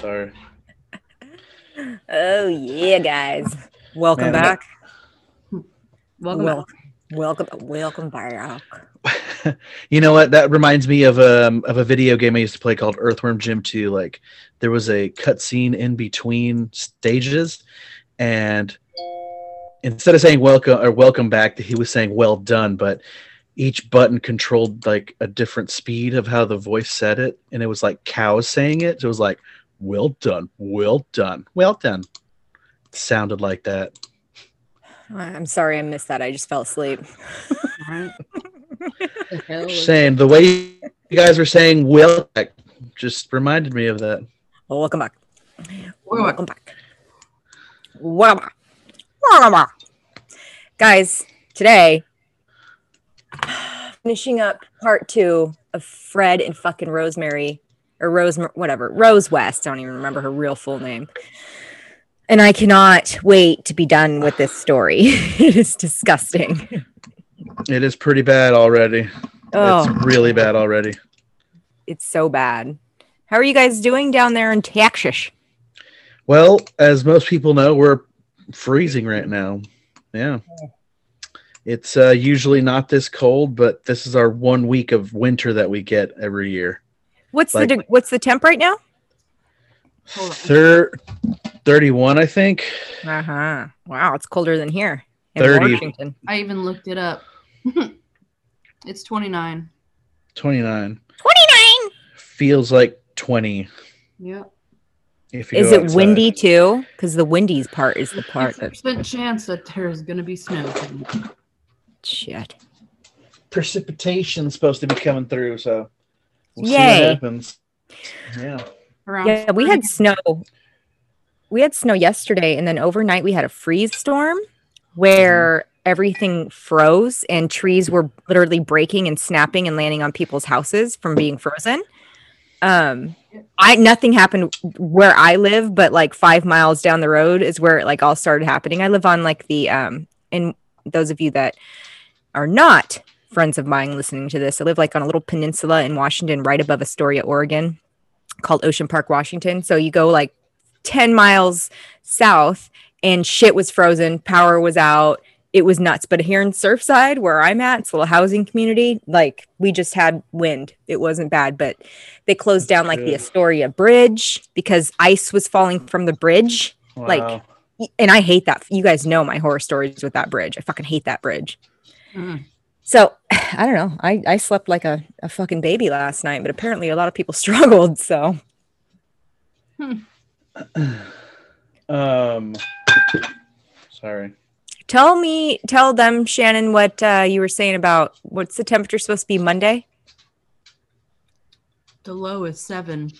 Sorry. Oh yeah, guys. Welcome Man, that- back. Welcome. Wel- welcome, welcome back. you know what? That reminds me of a of a video game I used to play called Earthworm Jim 2. Like there was a cutscene in between stages, and instead of saying welcome or welcome back, he was saying well done, but each button controlled like a different speed of how the voice said it, and it was like cows saying it. So it was like, well done, well done, well done. sounded like that. I'm sorry I missed that. I just fell asleep. Alright. The Saying the way you guys were saying well just reminded me of that. Well, welcome back. Welcome Welcome back. Welcome back. Welcome back. Guys, today, finishing up part two of Fred and fucking Rosemary, or Rose, whatever, Rose West. I don't even remember her real full name. And I cannot wait to be done with this story. it is disgusting. It is pretty bad already. Oh, It's really bad already. it's so bad. How are you guys doing down there in Texas? Well, as most people know, we're freezing right now. Yeah. It's uh, usually not this cold, but this is our one week of winter that we get every year. What's Like- the de- what's the temp right now? Hold. Thir- 31, I think. Uh huh. Wow, it's colder than here in 30. Washington. I even looked it up. it's 29. 29. 29. Feels like 20. Yep. If you Is it outside. windy too? Because the windies part is the part that Percent chance that there's gonna be snow. shit. Precipitation's supposed to be coming through, so we'll see Yay. what happens. Yeah. Yeah, we had snow. We had snow yesterday, and then overnight we had a freeze storm where everything froze and trees were literally breaking and snapping and landing on people's houses from being frozen. Um, I nothing happened where I live, but like five miles down the road is where it like all started happening. I live on like the um, and those of you that are not friends of mine listening to this, I live like on a little peninsula in Washington, right above Astoria, Oregon called Ocean Park, Washington. So you go like 10 miles south and shit was frozen, power was out. It was nuts. But here in Surfside, where I'm at, it's a little housing community, like we just had wind. It wasn't bad, but they closed down like the. Astoria Bridge because ice was falling from the bridge. Like, And I hate that. You guys know my horror stories with that bridge. I fucking hate that bridge. Mm. So I don't know. I, I slept like a, a fucking baby last night, but apparently a lot of people struggled. So Um, sorry. tell me, tell them, Shannon, what uh, you were saying about what's the temperature supposed to be Monday? The low is seven.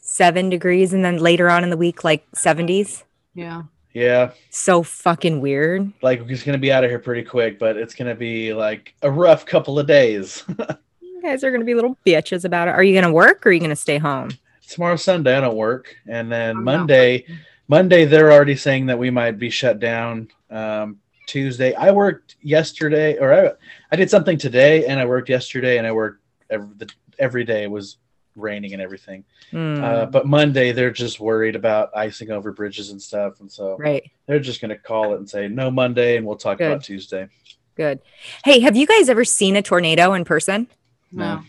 Seven degrees. And then later on in the week, like 70s. Yeah. Yeah, So fucking weird. like we're just gonna be out of here pretty quick, but it's gonna be like a rough couple of days. You guys are going to be little bitches about it. Are you going to work or are you going to stay home? Tomorrow Sunday I don't work, and then I'm Monday. Monday they're already saying that we might be shut down. Um, Tuesday I worked yesterday, or I, I did something today, and I worked yesterday, and I worked every, the, every day. It was raining and everything. Hmm, Uh, but Monday they're just worried about icing over bridges and stuff, and so right. they're just gonna call it and say no Monday, and we'll talk Good. about Tuesday. Good. Hey, have you guys ever seen a tornado in person? No.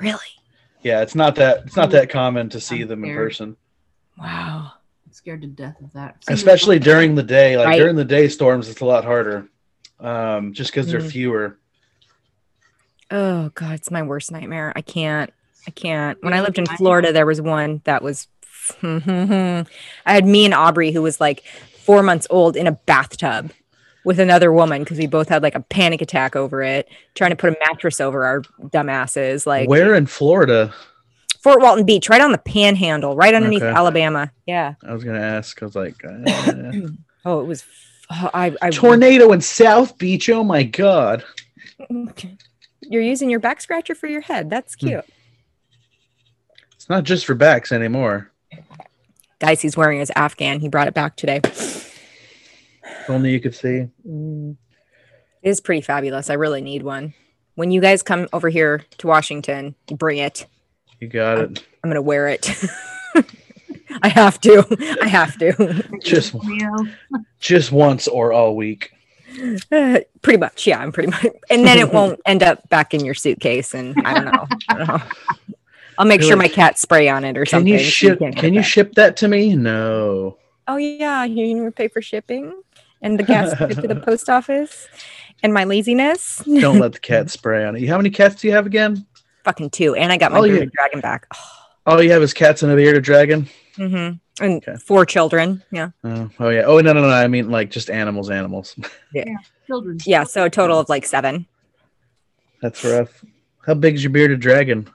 Really? Yeah, it's not that it's not that common to see I'm them in person, Wow. I'm scared to death of that. especially during the day. Like Right. during the day storms, it's a lot harder, um, just because they're Mm. fewer. Oh god, it's my worst nightmare. I can't. I can't. When I lived in Florida, there was one that was. I had me and Aubrey, who was like four months old, in a bathtub with another woman because we both had like a panic attack over it, trying to put a mattress over our dumbasses. Like Where in Florida? Fort Walton Beach, right on the Panhandle, right underneath Okay. Alabama. Yeah. I was gonna ask. I was like, uh, Oh, it was. oh, I, I tornado in South Beach. Oh my god! You're using your back scratcher for your head. That's Hmm. cute. Not just for backs anymore. Guys, he's wearing his Afghan. He brought it back today. If only you could see. Mm. It is pretty fabulous. I really need one. When you guys come over here to Washington, bring it. You got it. I'm gonna wear it. I have to. I have to. Just- Just once or all week. Uh, pretty much, yeah. I'm pretty much, and then it won't end up back in your suitcase, and I don't know. I don't know. I'll make You're sure like, my cat spray on it or Can something. you ship? can't Can you back. ship that to me? No. Oh yeah, you need to pay for shipping and the gas to the post office, and my laziness. Don't let the cat spray on it. How many cats do you have again? Fucking two, and I got my Oh, yeah. bearded dragon back. All you have is cats and a bearded dragon. Mm-hmm. And Okay. four children. Yeah, Oh, oh yeah. Oh no, no, no. I mean like just animals, animals. Yeah, Children. yeah. So a total of like seven. That's rough. How big is your bearded dragon?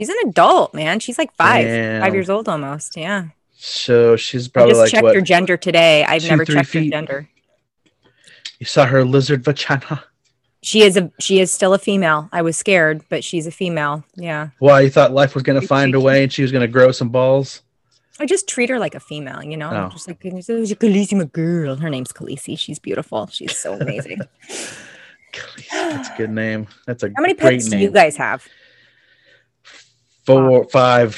She's an adult, man. She's like five, Damn. five years old almost. Yeah. So she's I probably just like checked what? her gender today. I've two, never checked her gender. You saw her lizard vagina. She is a she is still a female. I was scared, but she's a female. Yeah. Why you thought life was gonna find a way and she was gonna grow some balls? I just treat her like a female, you know. Oh. Just like "Oh, she's Khaleesi, my girl. Her name's Khaleesi. She's beautiful. She's so amazing. That's a good name. That's a How many pets name. do you guys have? Four, five,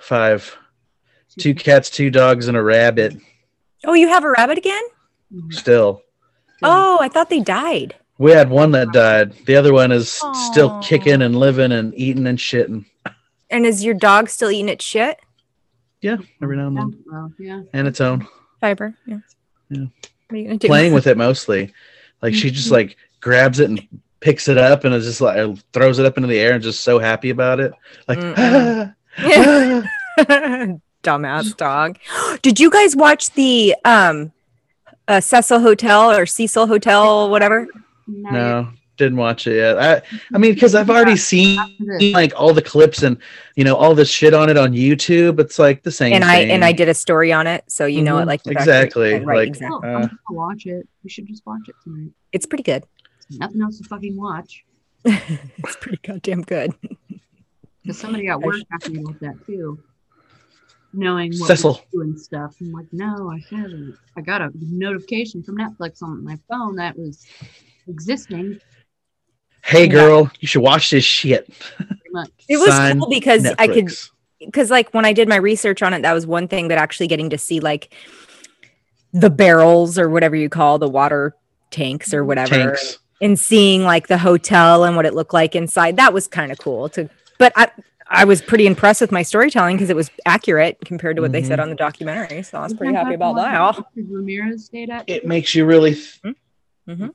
five. Two cats, two dogs, and a rabbit. Oh, you have a rabbit again? Still, Oh, I thought they died. we had one that died. The other one is still kicking and living and eating and shitting. And is your dog still eating its shit? Yeah, every now and Yeah, then, well, yeah. and its own. Fiber. Yeah. Yeah. What are you gonna do? Playing with it mostly, like she just mm-hmm. like grabs it and picks it up and is just like throws it up into the air and just so happy about it. Like, ah, Dumbass dog. Did you guys watch the um uh, Cecil Hotel or Cecil Hotel, whatever? no, didn't watch it yet. I, I mean, because I've already seen like all the clips and you know all the shit on it on YouTube. It's like the same. and I thing. and I did a story on it, so you know it Mhm. like the back of- Exactly, right, like- exactly. Oh, Uh, I'm gonna watch it. We should just watch it tonight. It's pretty good. Nothing else to fucking watch. it's pretty goddamn good. Because somebody at I work asked me about that too. Knowing what Cecil. we're doing stuff. I'm like, no, I haven't. I got a notification from Netflix on my phone that was existing Hey Yeah. girl, you should watch this shit. It was Sign cool because I could because like when I did my research on it, that was one thing that actually getting to see like the barrels or whatever you call the water tanks or whatever tanks. And seeing like the hotel and what it looked like inside. That was kind of cool to but I I was pretty impressed with my storytelling because it was accurate compared to what they said on the documentary. So I was pretty happy about that. Did Ramirez stayed at? It makes you really. Th- Mhm.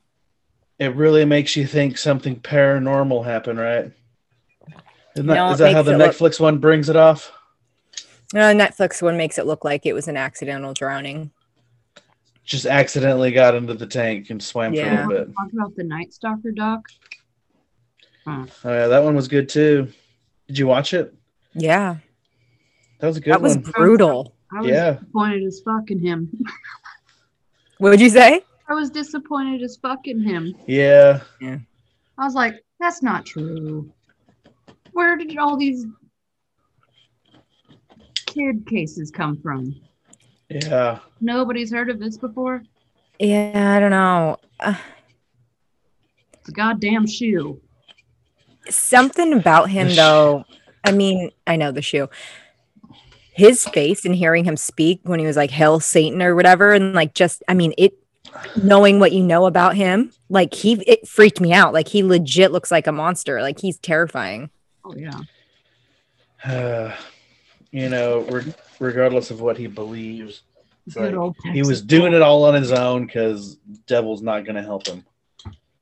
It really makes you think something paranormal happened, right? Isn't that, No, is that how the it look- Netflix one brings it off? Uh, Netflix one makes it look like it was an accidental drowning. Just accidentally got into the tank and swam Yeah. for a little bit. Talk about the Night Stalker doc. Huh. Oh yeah, that one was good too. Did you watch it? Yeah, That was a good that was one. brutal. I was Yeah. disappointed as fucking him. What would you say? I was disappointed as fucking him. Yeah. Yeah. I was like, that's not true. Where did all these kid cases come from? Yeah. Nobody's heard of this before. Yeah, I don't know. Uh, It's a goddamn shoe. something about him The sh- though i mean i know the shoe his face and hearing him speak when he was like hell satan or whatever and like just i mean it knowing what you know about him like he it freaked me out like he legit looks like a monster like he's terrifying Oh yeah. Uh, you know, re- regardless of what he believes, like he was doing it all on his own because devil's not going to help him.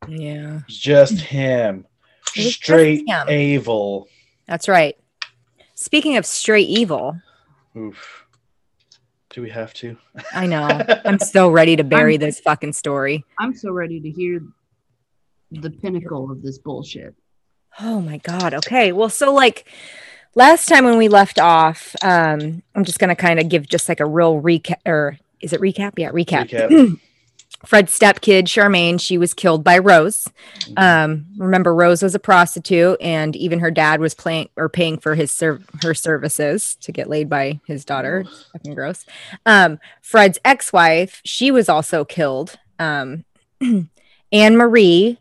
yeah just him, It was just straight him. evil. that's right speaking of straight evil Oof. Do we have to? i know i'm so ready to bury this fucking story I'm so ready to hear the pinnacle of this bullshit. Oh my god. Okay. Well, so like last time when we left off, um, I'm just gonna kind of give just like a real recap or is it recap? Yeah, recap. Recap. Fred's stepkid, Charmaine, she was killed by Rose. Um, remember, Rose was a prostitute, and even her dad was playing or paying for his serv- her services to get laid by his daughter. Fucking gross. Um, Fred's ex-wife, she was also killed. Um, Anne Marie,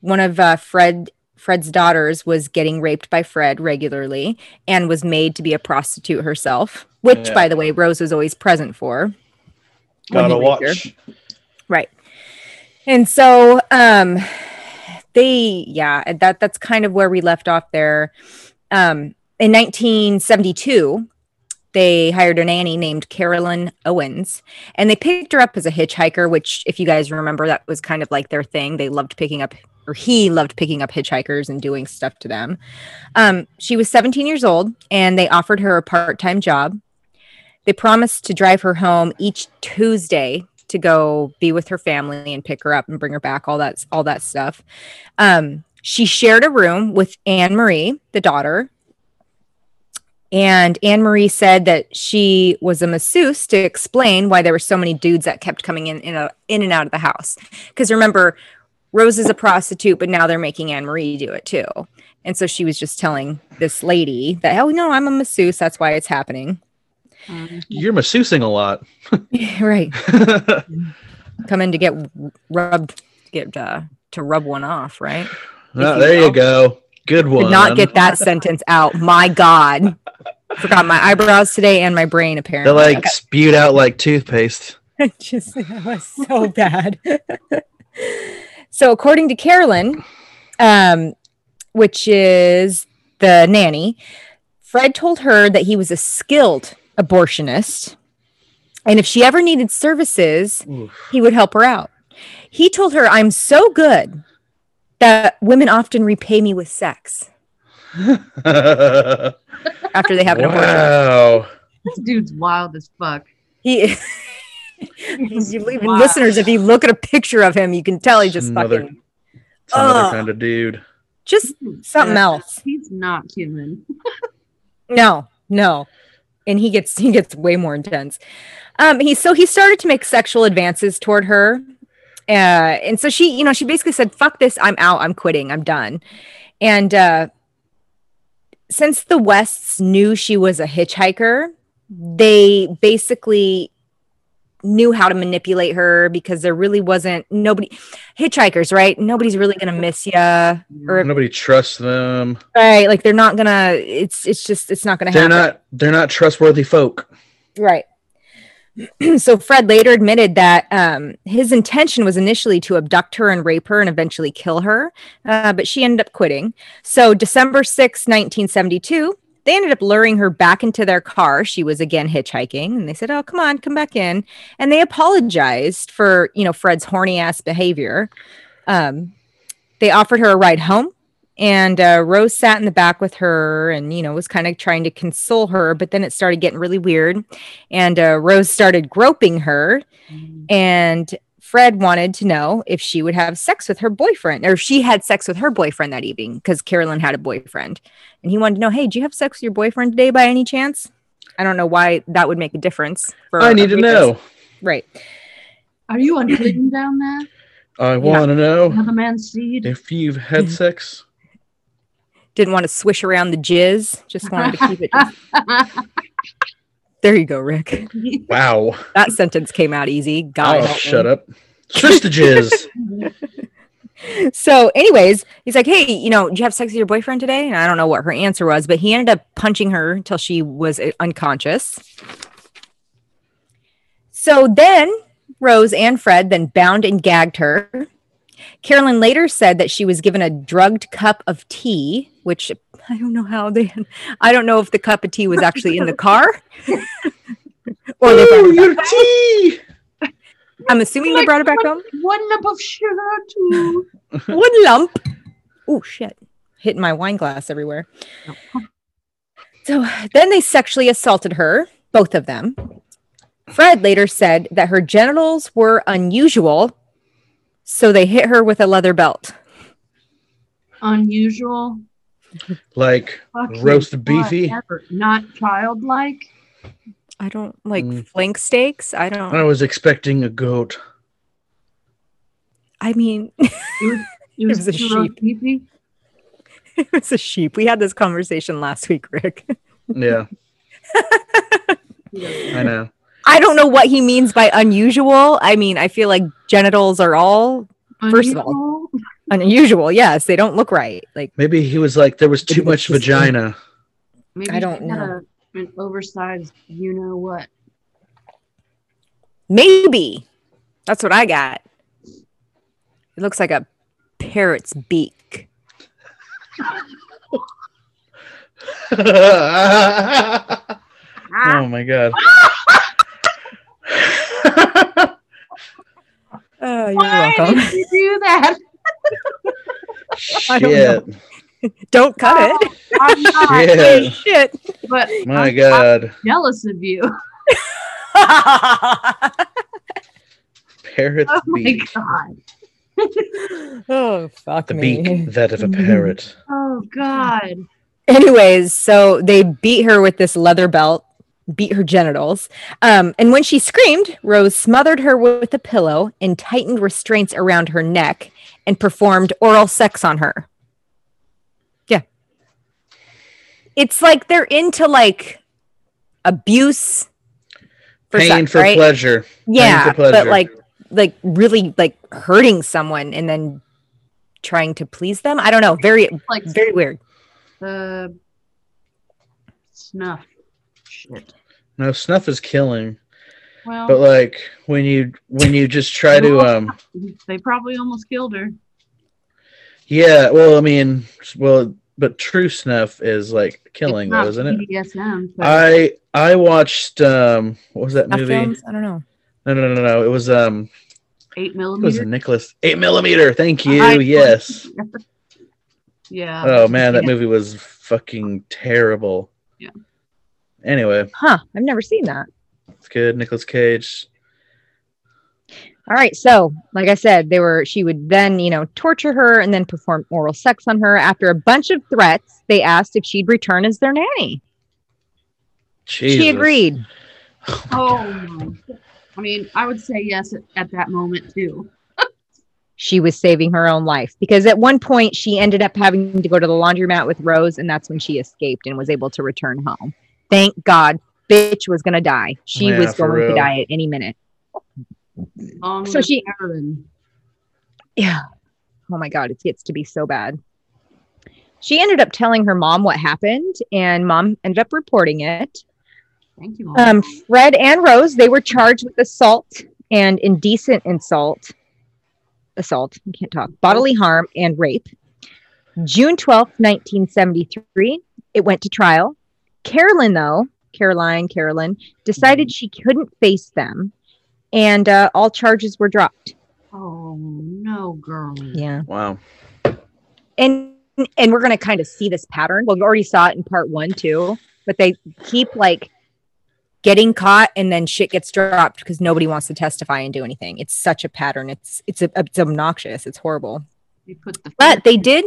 one of uh, Fred Fred's daughters, was getting raped by Fred regularly and was made to be a prostitute herself. which, Yeah. by the way, Rose was always present for. Gotta watch. Right. And so um they yeah, that that's kind of where we left off there. Um in 1972, they hired a nanny named Carolyn Owens and they picked her up as a hitchhiker, which if you guys remember that was kind of like their thing. They loved picking up or he loved picking up hitchhikers and doing stuff to them. Um she was 17 years old and they offered her a part-time job. They promised to drive her home each Tuesday to go be with her family and pick her up and bring her back all that all that stuff um she shared a room with anne marie the daughter and anne marie said that she was a masseuse to explain why there were so many dudes that kept coming in in, a, in and out of the house because remember rose is a prostitute but now they're making anne marie do it too. And so she was just telling this lady that oh no i'm a masseuse. That's why it's happening. Um, You're masseusing a lot. right. Come in to get rubbed get uh, to rub one off right? Ah, you there you go. Good one. did not get that sentence out. My god. Forgot my eyebrows today and my brain apparently. They like spewed out like toothpaste. just that was so bad so according to carolyn um which is the nanny fred told her that he was a skilled abortionist and if she ever needed services Oof. he would help her out. He told her, I'm so good that women often repay me with sex after they have an abortion. wow. this dude's wild as fuck. He, you, even Wow. listeners, if you look at a picture of him, you can tell he just Another- fucking, another Ugh. kind of dude. just something Yeah, else. He's not human. No, no. And he gets he gets way more intense. Um, he so he started to make sexual advances toward her. Uh, and so she, you know, she basically said, fuck this, I'm out, I'm quitting, I'm done. And uh since the Wests knew she was a hitchhiker, they basically knew how to manipulate her because there really wasn't nobody hitchhikers, right? Nobody's really gonna miss you. Or Nobody trusts them. right, like they're not gonna it's it's just it's not gonna They're happen. not. They're not trustworthy folk. Right. so Fred later admitted that um, his intention was initially to abduct her and rape her and eventually kill her, uh, but she ended up quitting. So December 6, 1972, they ended up luring her back into their car. She was again hitchhiking, and they said, "Oh, come on, come back in." And they apologized for you know Fred's horny ass behavior. Um, they offered her a ride home and uh, Rose sat in the back with her and you know was kind of trying to console her but then it started getting really weird and uh, Rose started groping her and Fred wanted to know if she would have sex with her boyfriend or if she had sex with her boyfriend that evening because Carolyn had a boyfriend and he wanted to know hey do you have sex with your boyfriend today by any chance I don't know why that would make a difference for I need to a know. right Are you unclean down there? I want to know Another man's seed? if you've had sex. didn't want to swish around the jizz just wanted to keep it there you go Rick Wow. that sentence came out easy God Oh, help me. shut up. Just the jizz. So, anyways, he's like, "Hey, you know, did you have sex with your boyfriend today?" And I don't know what her answer was, but he ended up punching her until she was uh, unconscious. So then Rose and Fred then bound and gagged her. Carolyn later said that she was given a drugged cup of tea, which I don't know how they. I don't know if the cup of tea was actually in the car, or they Ooh, your tea. I'm assuming they brought it back home. One lump of sugar too. one lump. Oh shit! Hitting my wine glass everywhere. So then they sexually assaulted her, both of them. Fred later said that her genitals were unusual, so they hit her with a leather belt. Unusual. Like Fucking roast beefy. whatever. Not childlike. I don't like Mm. flank steaks. I don't. I was expecting a goat. I mean, It was, it was, was a sheep. beefy. it was a sheep. We had this conversation last week, Rick. Yeah, I know. I don't know what he means by unusual. I mean, I feel like genitals are all First of all, Unusual. unusual. Yes, they don't look right. Like Maybe he was like there was too much vagina. Maybe I don't know. A, An oversized, you know what? Maybe. That's what I got. It looks like a parrot's beak. oh my god. Oh, you're Why welcome. did you do that? I don't Shit. Don't cut it. I'm not, Hey, Shit. shit. but My I'm god. jealous of you. Parrot's Oh my beak. god. oh, fuck The me. beak that of a parrot. Oh god. Anyways, so they beat her with this leather belt, beat her genitals. Um, and when she screamed, Rose smothered her with a pillow and tightened restraints around her neck and performed oral sex on her. Yeah. It's like they're into like abuse for Pain sex, for right? pleasure. Yeah, for but pleasure. like like really like hurting someone and then trying to please them. I don't know. Very Like very weird. the snuff. Shit. No, snuff is killing. Well, But like when you when you just try to um they probably almost killed her. yeah, well I mean well but true snuff is like killing It's not though, isn't it? BDSM. I I watched um what was that Snuff movie? films? I don't know. No no no no. It was um eight it was millimeter. Nicolas eight millimeter. Thank you. I- yes. Yeah. Oh man, that Yeah. movie was fucking terrible. Yeah. Anyway, Huh. I've never seen that. it's good. Nicolas Cage. All right. So, like I said, they were she would then, you know, torture her and then perform oral sex on her. After a bunch of threats, they asked if she'd return as their nanny. Jesus. She agreed. Oh. my- I mean, I would say yes at, at that moment too. She was saving her own life because at one point she ended up having to go to the laundromat with Rose, and that's when she escaped and was able to return home. Thank God, bitch was gonna die. She Yeah, was for going to die at any minute. Long So she- Carolyn. Yeah. Oh my God, it gets to be so bad. She ended up telling her mom what happened, and mom ended up reporting it. Thank you. Mom. Um, Fred and Rose, they were charged with assault and indecent insult, assault, I can't talk, bodily harm and rape. June twelfth, 1973, it went to trial. Carolyn, though, Caroline, Carolyn, decided she couldn't face them, and uh, all charges were dropped. oh no, girl. Yeah. Wow. and and we're going to kind of see this pattern well we already saw it in part one too but they keep like getting caught and then shit gets dropped because nobody wants to testify and do anything it's such a pattern it's it's it's obnoxious it's horrible You put the but they did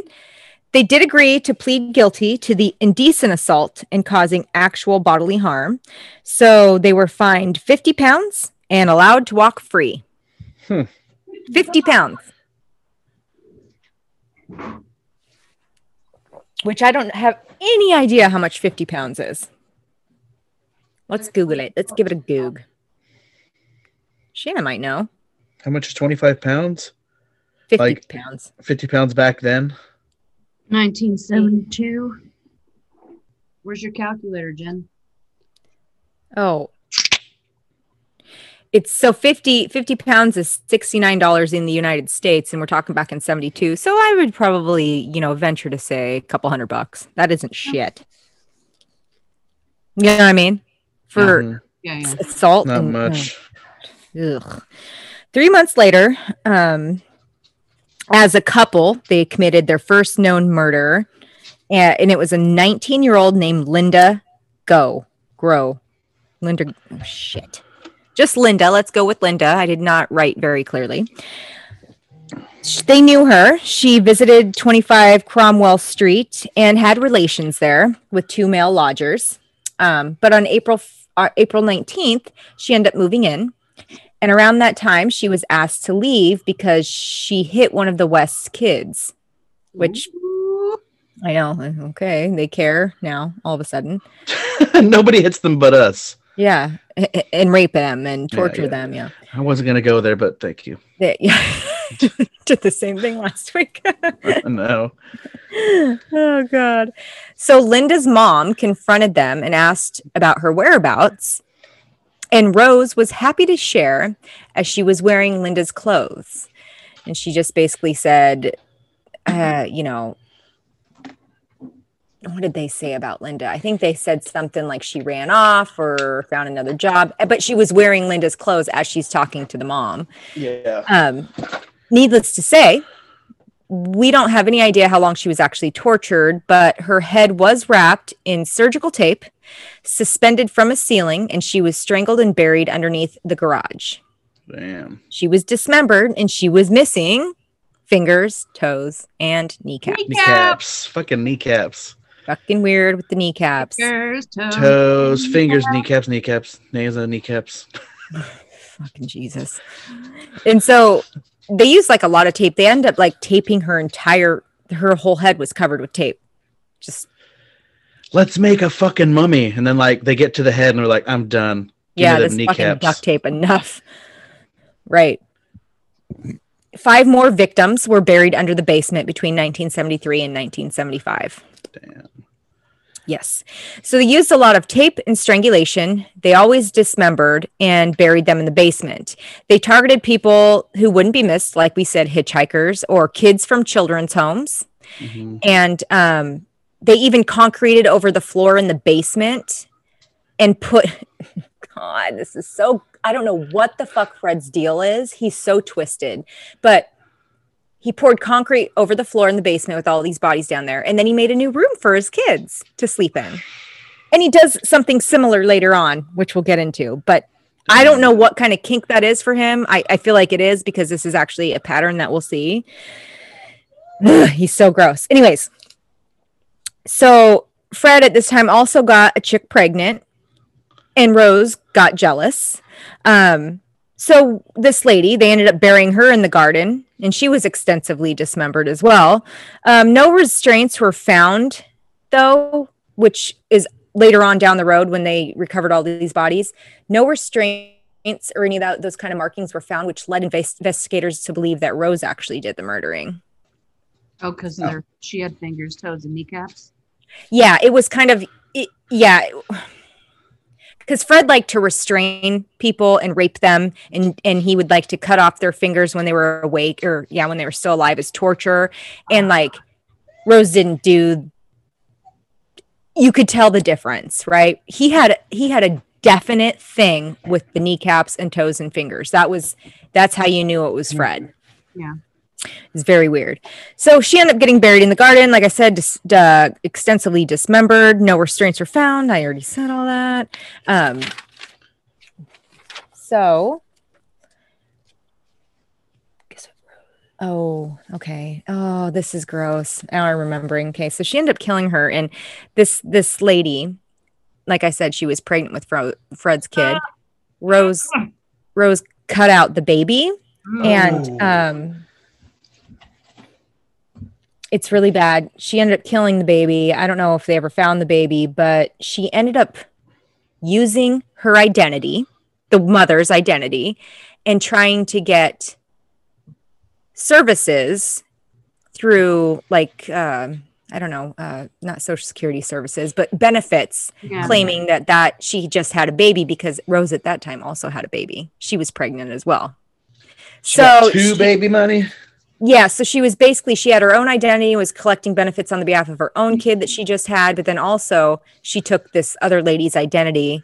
they did agree to plead guilty to the indecent assault and causing actual bodily harm. So they were fined 50 pounds and allowed to walk free. Hmm. 50 pounds. Which i don't have any idea how much 50 pounds is. Let's google it. Let's give it a goog. Shanna might know. How much is 25 pounds? 50 Like- pounds. 50 pounds back then? 1972. Where's your calculator, Jen? Oh. It's so 50, 50 pounds is $69 in the United States, and we're talking back in 72. So I would probably, you know, venture to say a couple hundred bucks. That isn't shit. You know what I mean? For Mhm. Yeah, yeah. s- Not and- much. Ugh. Three months later, um, as a couple, they committed their first known murder, and, it was a 19 year old named Linda Go Grow. Linda, oh, shit. Just Linda. Let's go with Linda. I did not write very clearly. They knew her. She visited 25 Cromwell Street and had relations there with two male lodgers. Um, but on April uh, April 19th, she ended up moving in. And around that time, she was asked to leave because she hit one of the West's kids. Which- Ooh. I know. Uh, okay. They care now all of a sudden. Nobody hits them but us. Yeah. And rape them and Yeah, torture yeah, them. Yeah. I wasn't going to go there, but thank you. They- yeah. Did the same thing last week. no. oh god. So Linda's mom confronted them and asked about her whereabouts. And Rose was happy to share as she was wearing Linda's clothes. And she just basically said, uh, you know, what did they say about Linda? I think they said something like she ran off or found another job, but she was wearing Linda's clothes as she's talking to the mom. Yeah. Um, needless to say, we don't have any idea how long she was actually tortured, but her head was wrapped in surgical tape, suspended from a ceiling, and she was strangled and buried underneath the garage. Damn. She was dismembered and she was missing fingers, toes, and kneecaps. Kneecaps. Fucking kneecaps. Fucking weird with the kneecaps. Fingers, toes, Toes, fingers, kneecaps, kneecaps, nails and kneecaps. Fucking Jesus. And so they used like a lot of tape. They end up like taping her entire, her whole head was covered with tape. Just, Let's make a fucking mummy. And then like they get to the head and they're like, I'm done. Give yeah, this fucking duct tape enough. Right. Five more victims were buried under the basement between 1973 and 1975. Damn. Yes. So they used a lot of tape and strangulation. They always dismembered and buried them in the basement. They targeted people who wouldn't be missed, like we said, hitchhikers or kids from children's homes. Mhm. And um, they even concreted over the floor in the basement and put, God, this is so, I don't know what the fuck Fred's deal is. He's so twisted, but he poured concrete over the floor in the basement with all these bodies down there. And then he made a new room for his kids to sleep in. And he does something similar later on, which we'll get into. But I don't know what kind of kink that is for him. I, I feel like it is because this is actually a pattern that we'll see. Ugh, he's so gross. Anyways, so Fred at this time also got a chick pregnant, and Rose got jealous. Um, so this lady, they ended up burying her in the garden, and she was extensively dismembered as well. Um, no restraints were found, though, which is later on down the road when they recovered all these bodies. No restraints or any of that, those kind of markings were found, which led invest- investigators to believe that Rose actually did the murdering. Oh, because Oh. she had fingers, toes, and kneecaps. Yeah, it was kind of it, yeah. Because Fred liked to restrain people and rape them, and and he would like to cut off their fingers when they were awake, or yeah, when they were still alive as torture. And like Rose didn't do. You could tell the difference, right? He had he had a definite thing with the kneecaps and toes and fingers. That was that's how you knew it was Fred. Yeah. It's very weird. So she ended up getting buried in the garden. Like I said, dis- uh, extensively dismembered. No restraints were found. I already said all that. Um, so, oh, okay. Oh, this is gross. Now I'm remembering. Okay, so she ended up killing her, and this this lady, like I said, she was pregnant with Fro- Fred's kid. Rose Rose cut out the baby and um it's really bad she ended up killing the baby i don't know if they ever found the baby but she ended up using her identity the mother's identity and trying to get services through like um i don't know uh not social security services but benefits Yeah. claiming that that she just had a baby because rose at that time also had a baby she was pregnant as well She so two she- baby money. Yeah, so she was basically she had her own identity, was collecting benefits on the behalf of her own kid that she just had, but then also she took this other lady's identity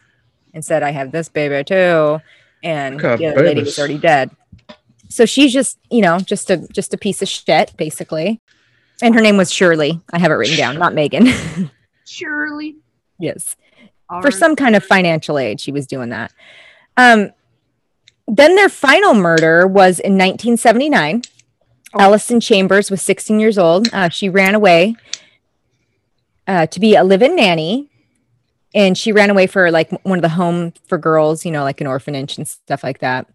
and said, "I have this baby too," and God, the other lady babies. was already dead. So she's just, you know, just a just a piece of shit, basically. And her name was Shirley. I have it written down, not Megan. Shirley. yes All for some kind of financial aid she was doing that um then their final murder was in 1979 Oh. allison chambers was 16 years old uh, she ran away uh, to be a live-in nanny and she ran away for like one of the home for girls you know like an orphanage and stuff like that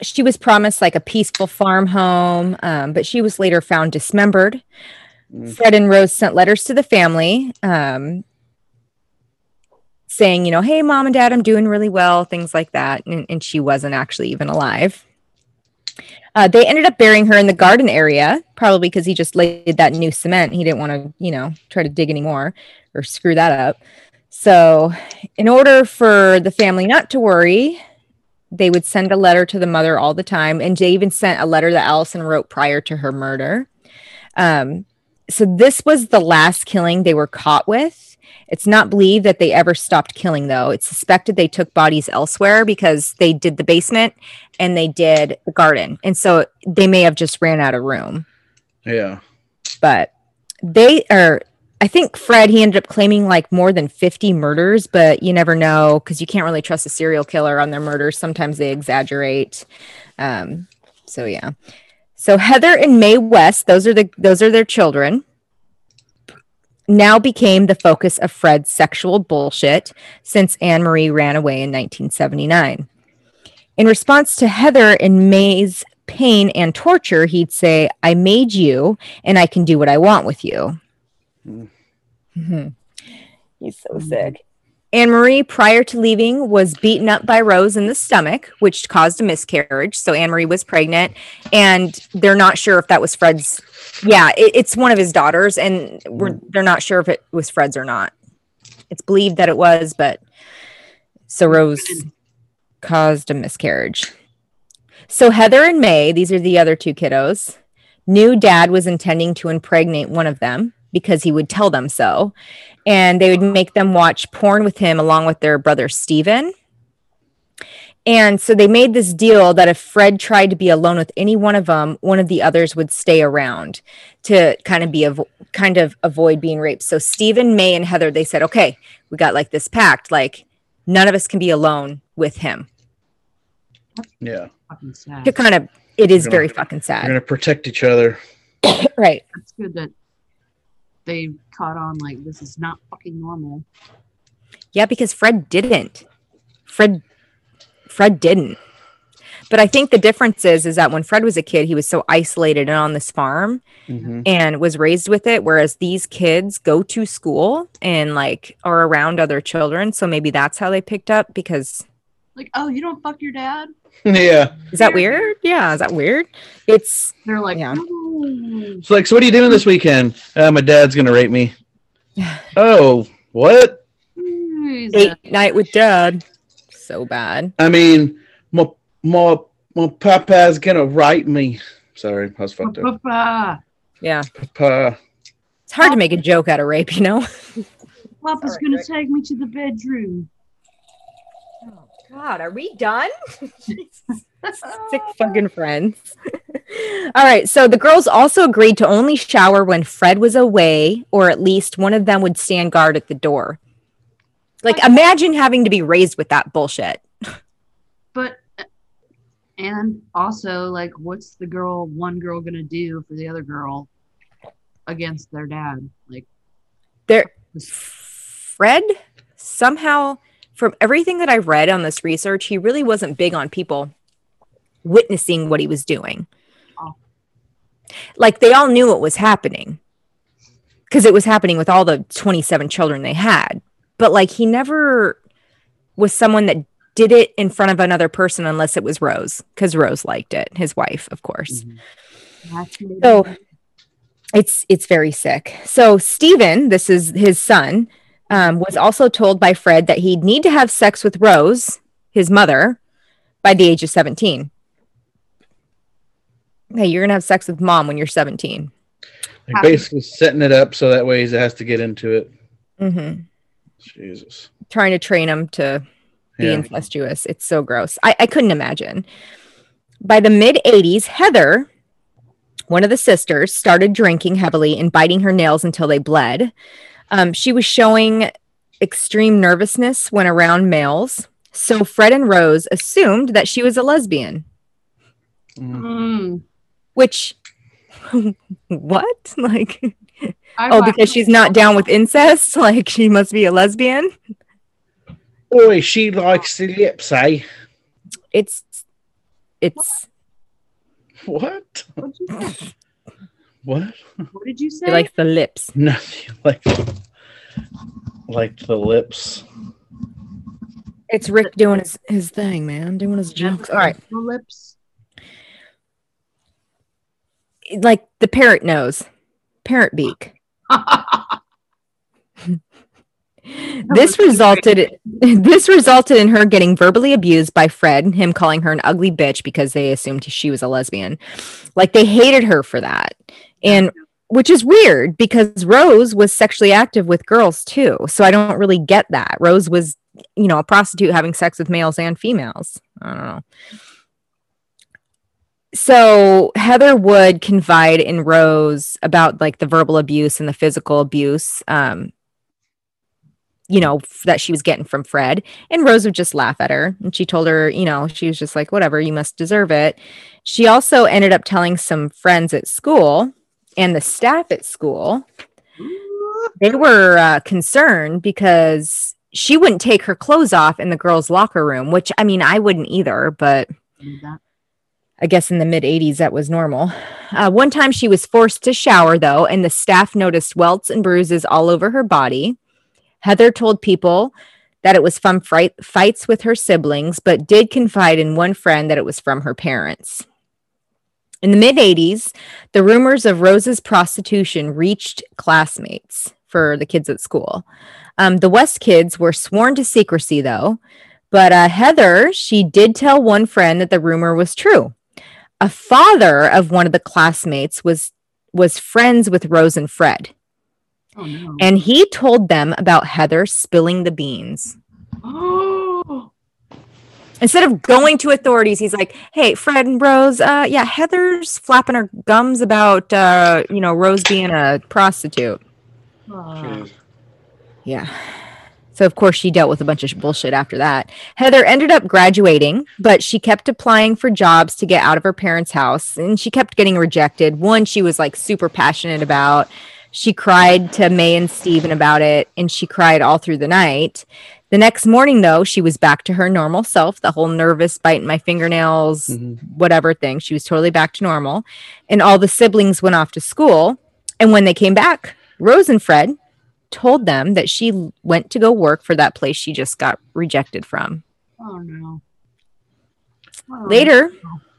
she was promised like a peaceful farm home um, but she was later found dismembered Mm. fred and rose sent letters to the family um, saying, you know, hey, mom and dad, I'm doing really well, things like that. And, and she wasn't actually even alive. Uh, they ended up burying her in the garden area, probably because he just laid that new cement. He didn't want to, you know, try to dig anymore or screw that up. So, in order for the family not to worry, they would send a letter to the mother all the time. And they even sent a letter that Allison wrote prior to her murder. Um, so, this was the last killing they were caught with. It's not believed that they ever stopped killing, though. It's suspected they took bodies elsewhere because they did the basement and they did the garden. And so they may have just ran out of room. Yeah. But they are, I think Fred, he ended up claiming like more than 50 murders, but you never know because you can't really trust a serial killer on their murders. Sometimes they exaggerate. Um, so, yeah. So Heather and Mae West, those are the those are their children now became the focus of Fred's sexual bullshit since Anne Marie ran away in 1979. In response to Heather and Mae's pain and torture, he'd say, I made you and I can do what I want with you. Mm. Mm-hmm. He's so sick. Anne Marie, prior to leaving, was beaten up by Rose in the stomach, which caused a miscarriage. So Anne Marie was pregnant, and they're not sure if that was Fred's yeah, it, it's one of his daughters, and we're Mm. they're not sure if it was Fred's or not. It's believed that it was, but so Rose caused a miscarriage. So Heather and Mae, these are the other two kiddos, knew dad was intending to impregnate one of them because he would tell them so. And they would make them watch porn with him along with their brother Stephen. And so they made this deal that if Fred tried to be alone with any one of them, one of the others would stay around to kind of be avo- kind of avoid being raped. So Stephen, Mae, and Heather, they said, okay, we got like this pact, like none of us can be alone with him. Yeah. Fucking sad. To kind of, it is gonna- very fucking sad. We're gonna protect each other. right? It's good that they caught on like this is not fucking normal. Yeah, because Fred didn't. Fred, Fred didn't. But I think the difference is, is that when Fred was a kid, he was so isolated and on this farm Mhm. and was raised with it. Whereas these kids go to school and like are around other children. So maybe that's how they picked up because Like, oh, you don't fuck your dad? yeah. is that weird? Yeah, is that weird? It's They're like, Yeah. "Oh." It's like, so what are you doing this weekend? Uh, my dad's gonna rape me. Oh, what? He's date night with dad. So bad. I mean, my my my papa's gonna rape me. Sorry, I was fucked up. Papa. Yeah. Papa. It's hard to make a joke out of rape, you know? Papa's Sorry, gonna Rick. take me to the bedroom. Oh God, are we done? Sick fucking friends. All right. So the girls also agreed to only shower when Fred was away, or at least one of them would stand guard at the door. Like, imagine having to be raised with that bullshit. But and also like what's the girl one girl gonna do for the other girl against their dad? Like There, Fred somehow, from everything that I've read on this research, he really wasn't big on people witnessing what he was doing. Oh. Like they all knew what was happening because it was happening with all the 27 children they had. But like he never was someone that did it in front of another person unless it was Rose because Rose liked it, his wife, of course. that's maybe- So it's it's very sick. So Stephen, this is his son, um, was also told by Fred that he'd need to have sex with Rose, his mother, by the age of 17. Hey, you're gonna have sex with mom when you're 17. Like basically setting it up so that way he has to get into it. hmm Jesus. Trying to train him to be Yeah. incestuous. It's so gross. I, I couldn't imagine. By the mid 80s, Heather, one of the sisters, started drinking heavily and biting her nails until they bled. Um, she was showing extreme nervousness when around males. So Fred and Rose assumed that she was a lesbian, Mm. Mm. which, what? Like, I oh, because she's not down with incest? Like, she must be a lesbian? Boy, she likes the lips, eh? It's, it's, What? What'd you say? What? What did you say? she likes the lips. Nothing like like the lips. It's Rick doing his, his thing, man, doing his jokes. All right. The lips. like the parrot nose, parrot beak. this resulted this resulted in her getting verbally abused by Fred, him calling her an ugly bitch because they assumed she was a lesbian. Like they hated her for that. And which is weird because Rose was sexually active with girls too. So I don't really get that. Rose was, you know, a prostitute having sex with males and females. I don't know. So Heather would confide in Rose about like the verbal abuse and the physical abuse. Um, you know, f- that she was getting from Fred. And Rose would just laugh at her. And she told her, you know, she was just like, whatever, you must deserve it. She also ended up telling some friends at school and the staff at school, they were uh, concerned because she wouldn't take her clothes off in the girls' locker room, which I mean, I wouldn't either, but I guess in the mid 80s that was normal. Uh, one time she was forced to shower, though, and the staff noticed welts and bruises all over her body. Heather told people that it was from fright- fights with her siblings, but did confide in one friend that it was from her parents. In the mid 80s, the rumors of Rose's prostitution reached classmates for the kids at school. Um, the West kids were sworn to secrecy, though. But uh, Heather, she did tell one friend that the rumor was true. A father of one of the classmates was was friends with Rose and Fred, Oh no. and he told them about Heather spilling the beans. Oh, Instead of going to authorities, he's like, "Hey, Fred and Rose, uh, yeah, Heather's flapping her gums about, uh, you know, Rose being a prostitute." Jeez. Yeah. So of course she dealt with a bunch of bullshit after that. Heather ended up graduating, but she kept applying for jobs to get out of her parents' house and she kept getting rejected. One she was like super passionate about. She cried to Mae and Stephen about it and she cried all through the night. The next morning though, she was back to her normal self, the whole nervous biting my fingernails, Mhm. whatever thing. She was totally back to normal. And all the siblings went off to school. And when they came back, Rose and Fred told them that she went to go work for that place she just got rejected from. Oh no. Oh, Later,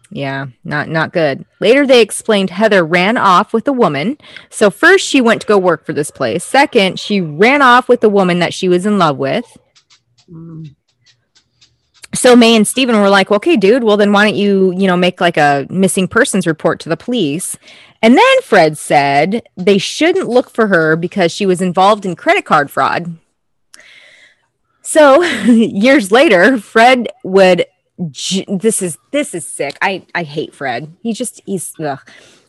yeah, not not good. Later they explained Heather ran off with a woman. So first she went to go work for this place. Second, she ran off with the woman that she was in love with. mm, So Mae and Stephen were like, "Okay, dude, well then why don't you, you know, make like a missing persons report to the police?" And then Fred said they shouldn't look for her because she was involved in credit card fraud. So, years later, Fred would. This is this is sick. I I hate Fred. He just he's ugh.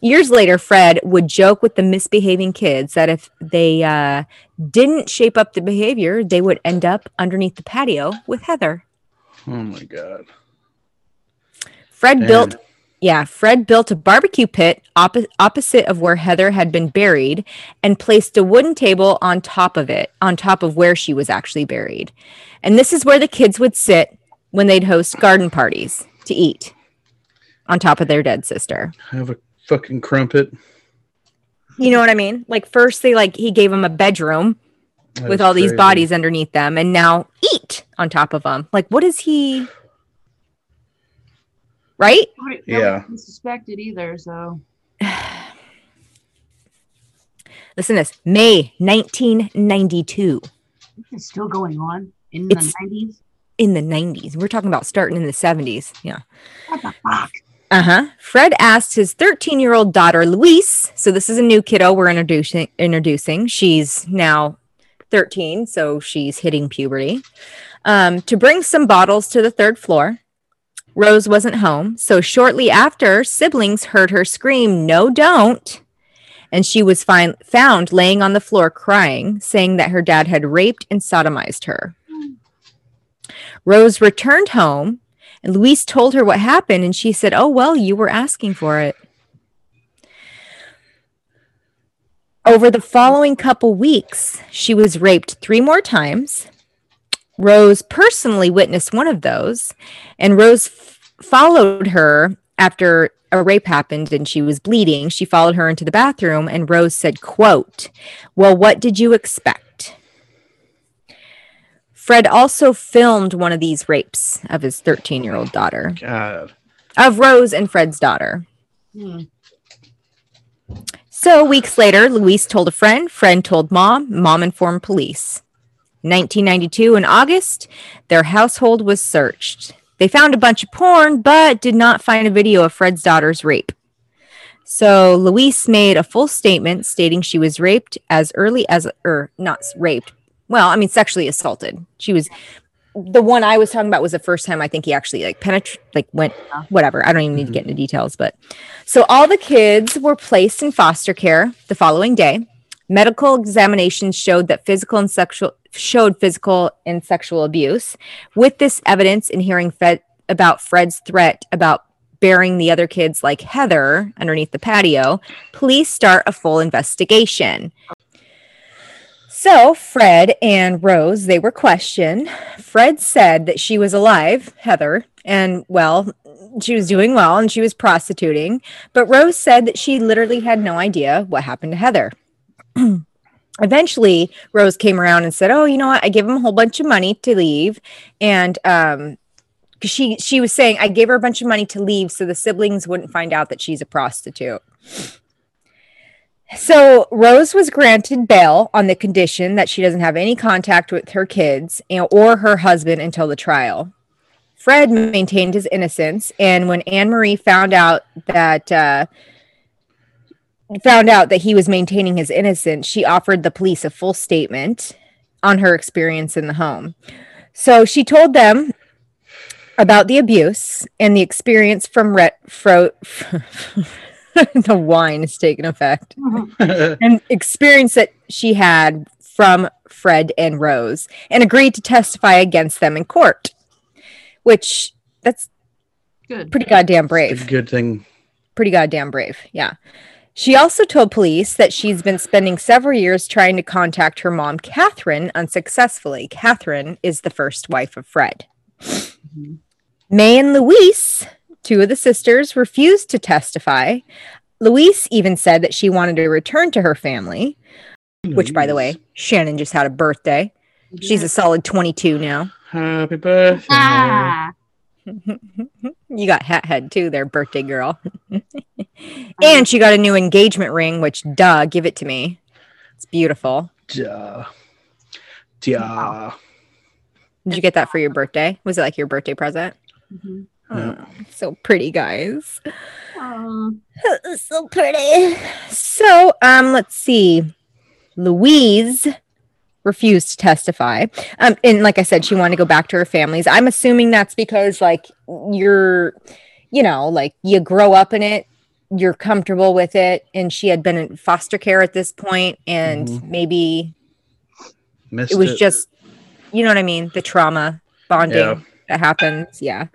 Years later, Fred would joke with the misbehaving kids that if they uh, didn't shape up the behavior, they would end up underneath the patio with Heather. Oh my god. Fred Damn. built yeah, Fred built a barbecue pit oppo- opposite of where Heather had been buried and placed a wooden table on top of it, on top of where she was actually buried. And this is where the kids would sit when they'd host garden parties to eat on top of their dead sister. Have a fucking crumpet. You know what I mean? Like first they like he gave them a bedroom That with all these bodies underneath them and now eat on top of them. Like what is he Right? nobody- Yeah. nobody can suspect either. So Listen to this. May 1992 it's still going on in It's- the nineties. in the 90s. We're talking about starting in the 70s. Yeah. What the fuck? Uh huh. Fred asked his 13 year old daughter, Louise. So this is a new kiddo we're introducing. Introducing. She's now 13, so she's hitting puberty. Um, to bring some bottles to the third floor. Rose wasn't home, so shortly after, siblings heard her scream, "No, don't!" And she was fin- found laying on the floor crying, saying that her dad had raped and sodomized her. Rose returned home and Louise told her what happened, and she said, Oh, well, you were asking for it. Over the following couple weeks, she was raped three more times. Rose personally witnessed one of those, and Rose f- followed her after a rape happened and she was bleeding. She followed her into the bathroom, and Rose said, quote, Well, what did you expect? Fred also filmed one of these rapes of his 13 year old daughter, God. of Rose and Fred's daughter. Hmm. So, weeks later, Louise told a friend, friend told mom, mom informed police. 1992, in August, their household was searched. They found a bunch of porn, but did not find a video of Fred's daughter's rape. So, Louise made a full statement stating she was raped as early as, or not raped, well, I mean, sexually assaulted. She was the one I was talking about was the first time I think he actually like penetrated, like went, whatever. I don't even need to get mm-hmm. into details, but so all the kids were placed in foster care the following day. Medical examinations showed that physical and sexual showed physical and sexual abuse. With this evidence and hearing Fred about Fred's threat about burying the other kids like Heather underneath the patio, police start a full investigation. So Fred and Rose, they were questioned. Fred said that she was alive, Heather, and well, she was doing well and she was prostituting. But Rose said that she literally had no idea what happened to Heather. Eventually, Rose came around and said, "Oh, you know what? I gave him a whole bunch of money to leave, and um, because she she was saying I gave her a bunch of money to leave so the siblings wouldn't find out that she's a prostitute." So Rose was granted bail on the condition that she doesn't have any contact with her kids and, or her husband until the trial. Fred maintained his innocence, and when Anne Marie found out that uh, found out that he was maintaining his innocence, she offered the police a full statement on her experience in the home. So she told them about the abuse and the experience from Ret- Fro- the wine is taking effect and experience that she had from Fred and Rose and agreed to testify against them in court, which that's Good. pretty goddamn brave. good thing. Pretty goddamn brave. Yeah. She also told police that she's been spending several years trying to contact her mom, Catherine, unsuccessfully. Catherine is the first wife of Fred. Mhm. Mae and Louise, two of the sisters, refused to testify. Louise even said that she wanted to return to her family, which, by the way, Shannon just had a birthday. She's a solid 22 now. Happy birthday. ah, you got hat head too, there, birthday girl. and she got a new engagement ring, which, duh, give it to me. It's beautiful. Duh. Duh. Did you get that for your birthday? Was it like your birthday present? mhm. Yeah. Oh, so pretty, guys. Aw. so pretty. So, um, let's see. Louise refused to testify. Um, and like I said, she wanted to go back to her families. I'm assuming that's because like you're, you know, like you grow up in it, you're comfortable with it, and she had been in foster care at this point, and Mhm. maybe Missed it was just, you know what I mean, the trauma bonding Yeah. that happens. Yeah,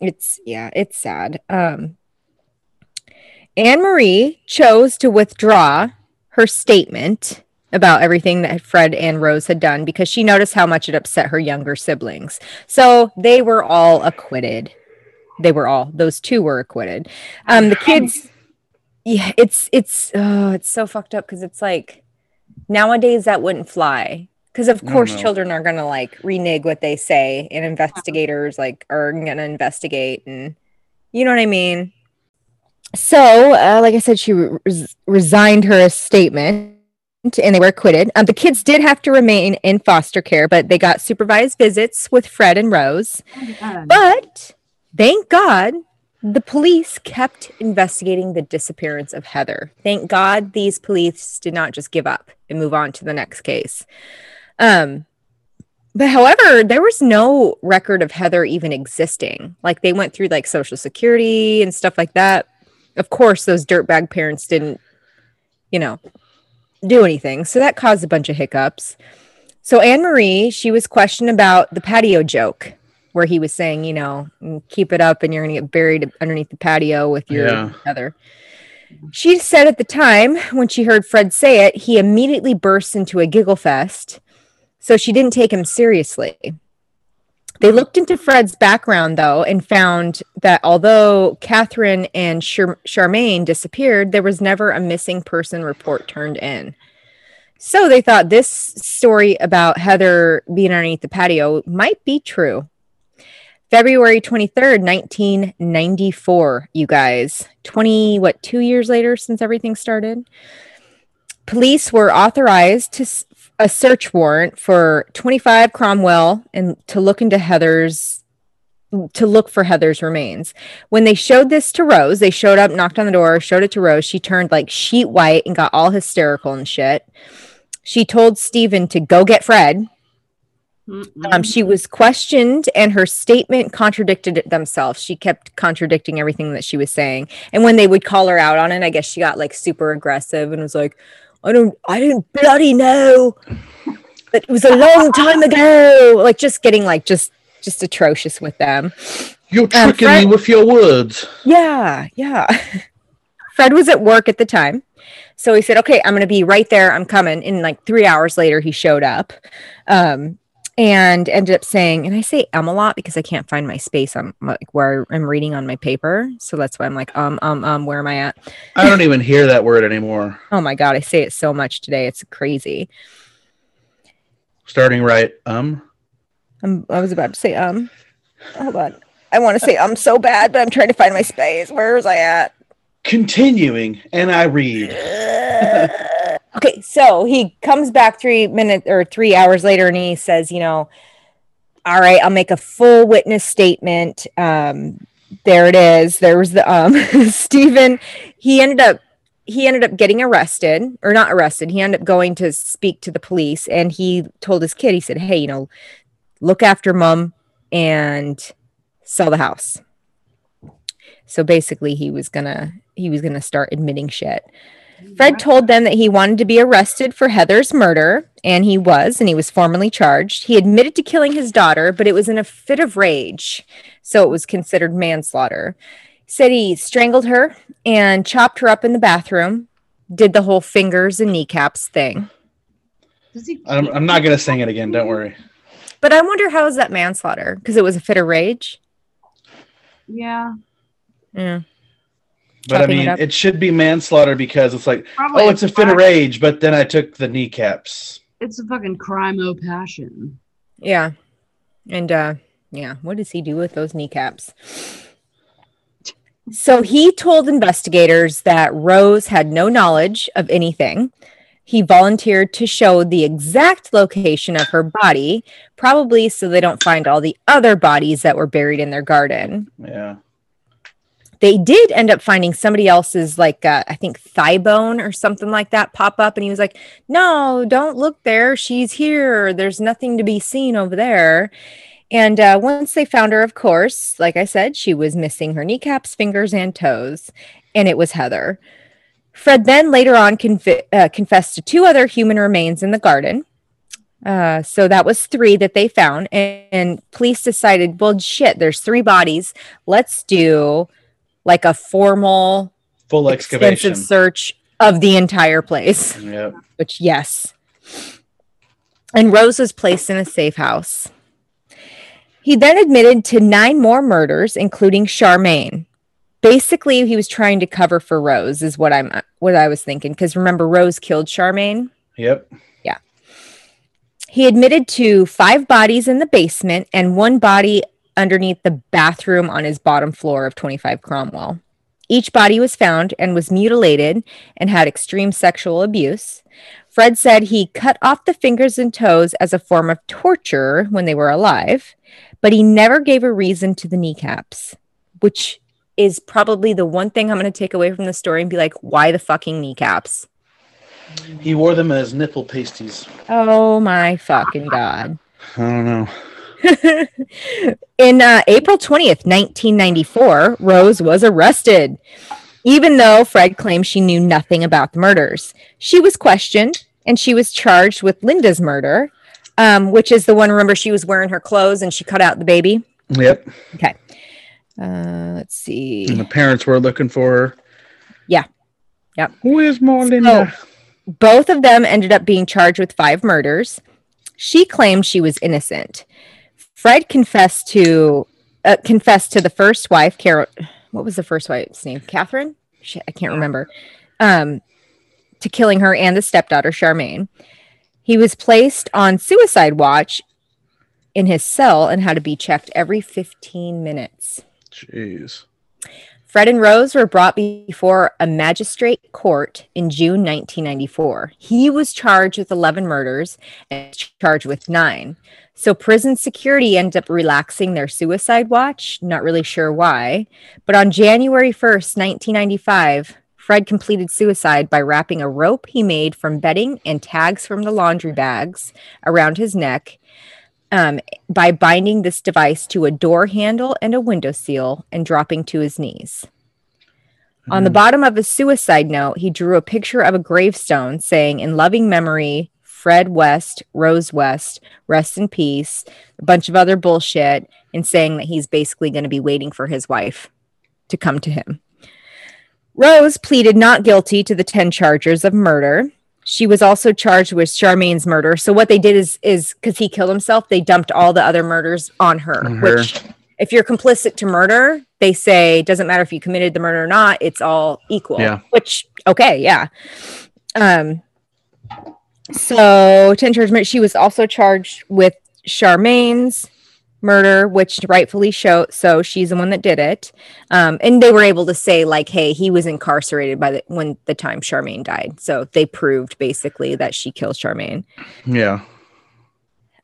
it's yeah, it's sad. Um, Anne Marie chose to withdraw her statement about everything that Fred and Rose had done because she noticed how much it upset her younger siblings. So they were all acquitted. They were all those two were acquitted. Um, the kids, yeah, it's it's oh, it's so fucked up because it's like nowadays that wouldn't fly because of course no. children are gonna like renege what they say and investigators like are gonna investigate and you know what I mean. So, uh, like I said, she res- resigned her statement and they were acquitted. Um, the kids did have to remain in foster care, but they got supervised visits with Fred and Rose. God. But thank God the police kept investigating the disappearance of Heather. Thank God these police did not just give up and move on to the next case. Um, but however, there was no record of Heather even existing. Like they went through like social security and stuff like that. Of course, those dirtbag parents didn't, you know, do anything. So that caused a bunch of hiccups. So Anne Marie, she was questioned about the patio joke where he was saying, you know, "Mm, keep it up and you're going to get buried underneath the patio with your Yeah. Heather. She said at the time when she heard Fred say it, he immediately burst into a giggle fest. So she didn't take him seriously. They looked into Fred's background, though, and found that although Catherine and Char- Charmaine disappeared, there was never a missing person report turned in. So they thought this story about Heather being underneath the patio might be true. February 23rd, 1994, you guys. 20, what, two years later since everything started? Police were authorized to a search warrant for 25 Cromwell and to look into Heather's to look for Heather's remains. When they showed this to Rose, they showed up, knocked on the door, showed it to Rose. She turned like sheet white and got all hysterical and shit. She told Stephen to go get Fred. Um, she was questioned and her statement contradicted themselves. She kept contradicting everything that she was saying. And when they would call her out on it, I guess she got like super aggressive and was like, I don't, I don't bloody know. But it was a long time ago. Like just getting like just, just atrocious with them. You're Um, tricking Fred- me with your words. Yeah, yeah. Fred was at work at the time. So he said, Okay, I'm going to be right there. I'm coming. And like three hours later, he showed up um, and ended up saying, and I say um a lot because I can't find my space on like where I'm reading on my paper. So that's why I'm like, um, um, um, where am I at? I don't even hear that word anymore. Oh my God, I say it so much today. It's crazy. Starting right. Um. I'm, I was about to say, um, hold on. I want to say um so bad, but I'm trying to find my space. Where was I at? Continuing, and I read. okay, so he comes back three minutes or three hours later and he says, you know, all right, I'll make a full witness statement. Um, there it is. There was the um Stephen. He ended up he ended up getting arrested or not arrested. He ended up going to speak to the police and he told his kid, he said, Hey, you know, look after mom and sell the house. So basically he was gonna he was gonna start admitting shit. Fred told them that he wanted to be arrested for Heather's murder, and he was, and he was formally charged. He admitted to killing his daughter, but it was in a fit of rage, so it was considered manslaughter. He said he strangled her and chopped her up in the bathroom, did the whole fingers and kneecaps thing. He I'm, I'm not gonna sing it again. Don't worry. But I wonder how is that manslaughter? Because it was a fit of rage. Yeah. Yeah. But I Chopping it mean, it, should be manslaughter because it's like, Probably oh, it's a fit of rage, but then I took the kneecaps. It's a fucking crime o passion. Yeah. And uh yeah, what does he do with those kneecaps? So he told investigators that Rose had no knowledge of anything. He volunteered to show the exact location of her body, probably so they don't find all the other bodies that were buried in their garden. Yeah. They did end up finding somebody else's, like, uh, I think thigh bone or something like that pop up. And he was like, No, don't look there. She's here. There's nothing to be seen over there. And uh, once they found her, of course, like I said, she was missing her kneecaps, fingers, and toes. And it was Heather. Fred then later on uh, confessed to two other human remains in the garden. Uh, so that was three that they found. And, and police decided, well, shit, there's three bodies. Let's do like a formal, Full excavation. search of the entire place Yep. which yes. And Rose was placed in a safe house. He then admitted to nine more murders, including Charmaine. Basically, he was trying to cover for Rose, is what I'm what I was thinking. Because remember, Rose killed Charmaine. Yep. Yeah. He admitted to five bodies in the basement and one body underneath the bathroom on his bottom floor of 25 Cromwell. Each body was found and was mutilated and had extreme sexual abuse. Fred said he cut off the fingers and toes as a form of torture when they were alive, but he never gave a reason to the kneecaps, which is probably the one thing I'm going to take away from the story and be like, why the fucking kneecaps? He wore them as nipple pasties. Oh my fucking God. I don't know. In uh, April 20th, 1994, Rose was arrested, even though Fred claimed she knew nothing about the murders. She was questioned and she was charged with Linda's murder, um, which is the one, remember, she was wearing her clothes and she cut out the baby. Yep. Okay. Uh, let's see. And the parents were looking for her. Yeah. Yep. Where's Marlinda? Both of them ended up being charged with five murders. She claimed she was innocent. Fred confessed to uh, confessed to the first wife, Carol. What was the first wife's name? Catherine. Shit, I can't remember. Um, to killing her and the stepdaughter, Charmaine. He was placed on suicide watch in his cell and had to be checked every 15 minutes. Jeez. Fred and Rose were brought before a magistrate court in June 1994. He was charged with 11 murders and charged with nine. So prison security ended up relaxing their suicide watch. Not really sure why. But on January 1st, 1995, Fred completed suicide by wrapping a rope he made from bedding and tags from the laundry bags around his neck um, by binding this device to a door handle and a window seal and dropping to his knees. On the Mm. bottom of his suicide note, he drew a picture of a gravestone saying, In loving memory, Fred West, Rose West, rest in peace, a bunch of other bullshit, and saying that he's basically going to be waiting for his wife to come to him. Rose pleaded not guilty to the 10 charges of murder. She was also charged with Charmaine's murder. So what they did is is because he killed himself, they dumped all the other murders on her. On her. Which, if you're complicit to murder, they say it doesn't matter if you committed the murder or not. It's all equal. Yeah. Which okay, yeah. Um. So ten charges. She was also charged with Charmaine's murder, which rightfully show so she's the one that did it. Um, and they were able to say like, hey, he was incarcerated by the when the time Charmaine died. So they proved basically that she killed Charmaine. Yeah.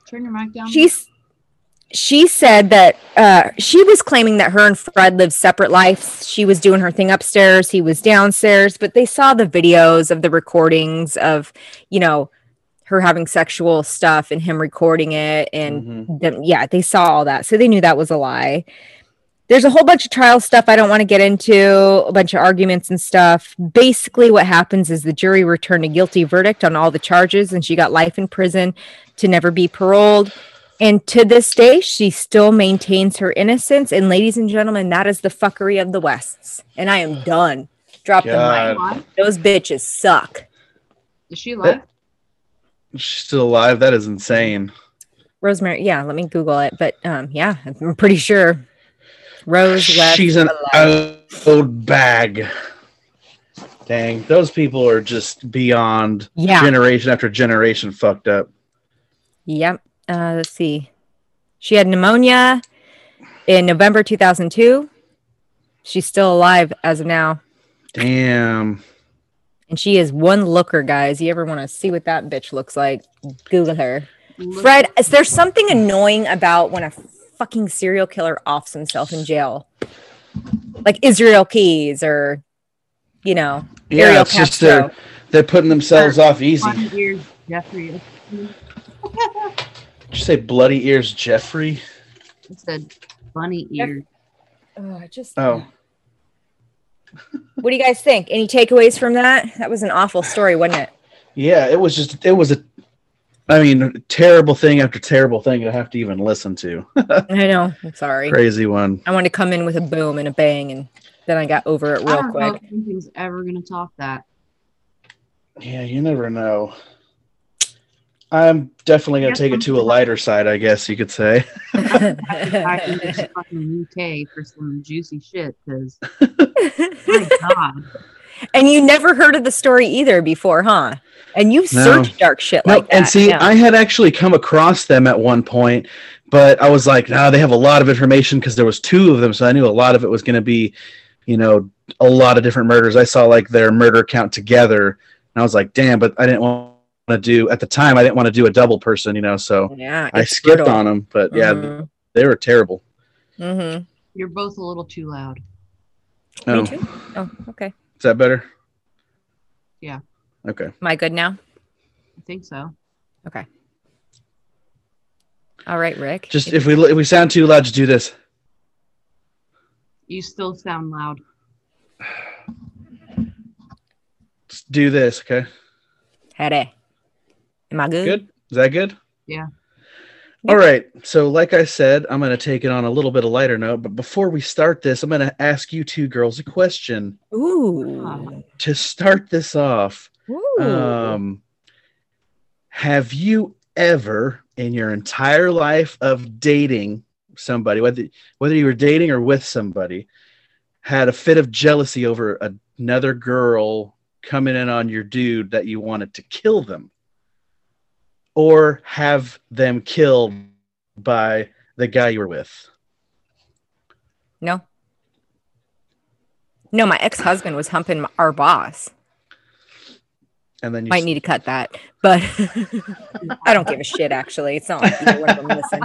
Turn your mic down. She's she said that uh, she was claiming that her and Fred lived separate lives. She was doing her thing upstairs, he was downstairs, but they saw the videos of the recordings of, you know, her having sexual stuff and him recording it and Mhm. them, yeah, they saw all that. So they knew that was a lie. There's a whole bunch of trial stuff I don't want to get into, a bunch of arguments and stuff. Basically, what happens is the jury returned a guilty verdict on all the charges, and she got life in prison to never be paroled. And to this day, she still maintains her innocence. And ladies and gentlemen, that is the fuckery of the Wests. And I am done. Drop the God. mic. Those bitches suck. Is she alive? She's still alive. That is insane. Rosemary, yeah, let me Google it. But um, yeah, I'm pretty sure. Rose. She's an alive. old bag. Dang, those people are just beyond yeah. generation after generation fucked up. Yep. Uh, let's see. She had pneumonia in November 2002. She's still alive as of now. Damn. And she is one looker, guys. You ever want to see what that bitch looks like? Google her. Fred, is there something annoying about when a fucking serial killer offs himself in jail? Like Israel Keyes or, you know, Yeah, Ariel it's just Castro. they're they're putting themselves off easy. Funny ears, Jeffrey. Did you say bloody ears, Jeffrey? It said bunny ears. Oh, I just. Oh. What do you guys think? Any takeaways from that? That was an awful story, wasn't it? Yeah, it was just it was a I mean, terrible thing after terrible thing to have to even listen to. I know. I'm sorry. Crazy one. I wanted to come in with a boom and a bang, and then I got over it real quick. I real don't know quick. if anything's ever gonna top that. Yeah, you never know. I'm definitely gonna take it to a lighter side, I guess you could say. I can just fucking UK for some juicy shit because my god, and you never heard of the story either before, huh? And you've searched dark shit No, like that. and see, yeah. I had actually come across them at one point, but I was like, no, they have a lot of information because there was two of them, so I knew a lot of it was going to be, you know, a lot of different murders. I saw like their murder count together, and I was like, damn, but I didn't want to do at the time. I didn't want to do a double person, you know, so yeah, I skipped brutal. on them. But yeah, Mhm. they were terrible. Mm-hmm. you're both a little too loud. Oh, Me too. Oh, okay. is that better? Yeah. Okay. Am I good now? I think so. Okay. All right, Rick. Just if we if we sound too loud, just do this. You still sound loud. Just do this, okay? Hede. Am I good? Good. Is that good? Yeah. All right. So, like I said, I'm going to take it on a little bit of lighter note. But before we start this, I'm going to ask you two girls a question Ooh. to start this off. Ooh. Um, have you ever, in your entire life of dating somebody, whether whether you were dating or with somebody, had a fit of jealousy over another girl coming in on your dude that you wanted to kill them, or have them killed by the guy you were with? No. No, my ex husband was humping our boss. And then you Might need to cut that, but I don't give a shit. Actually, it's not like either one of them listen.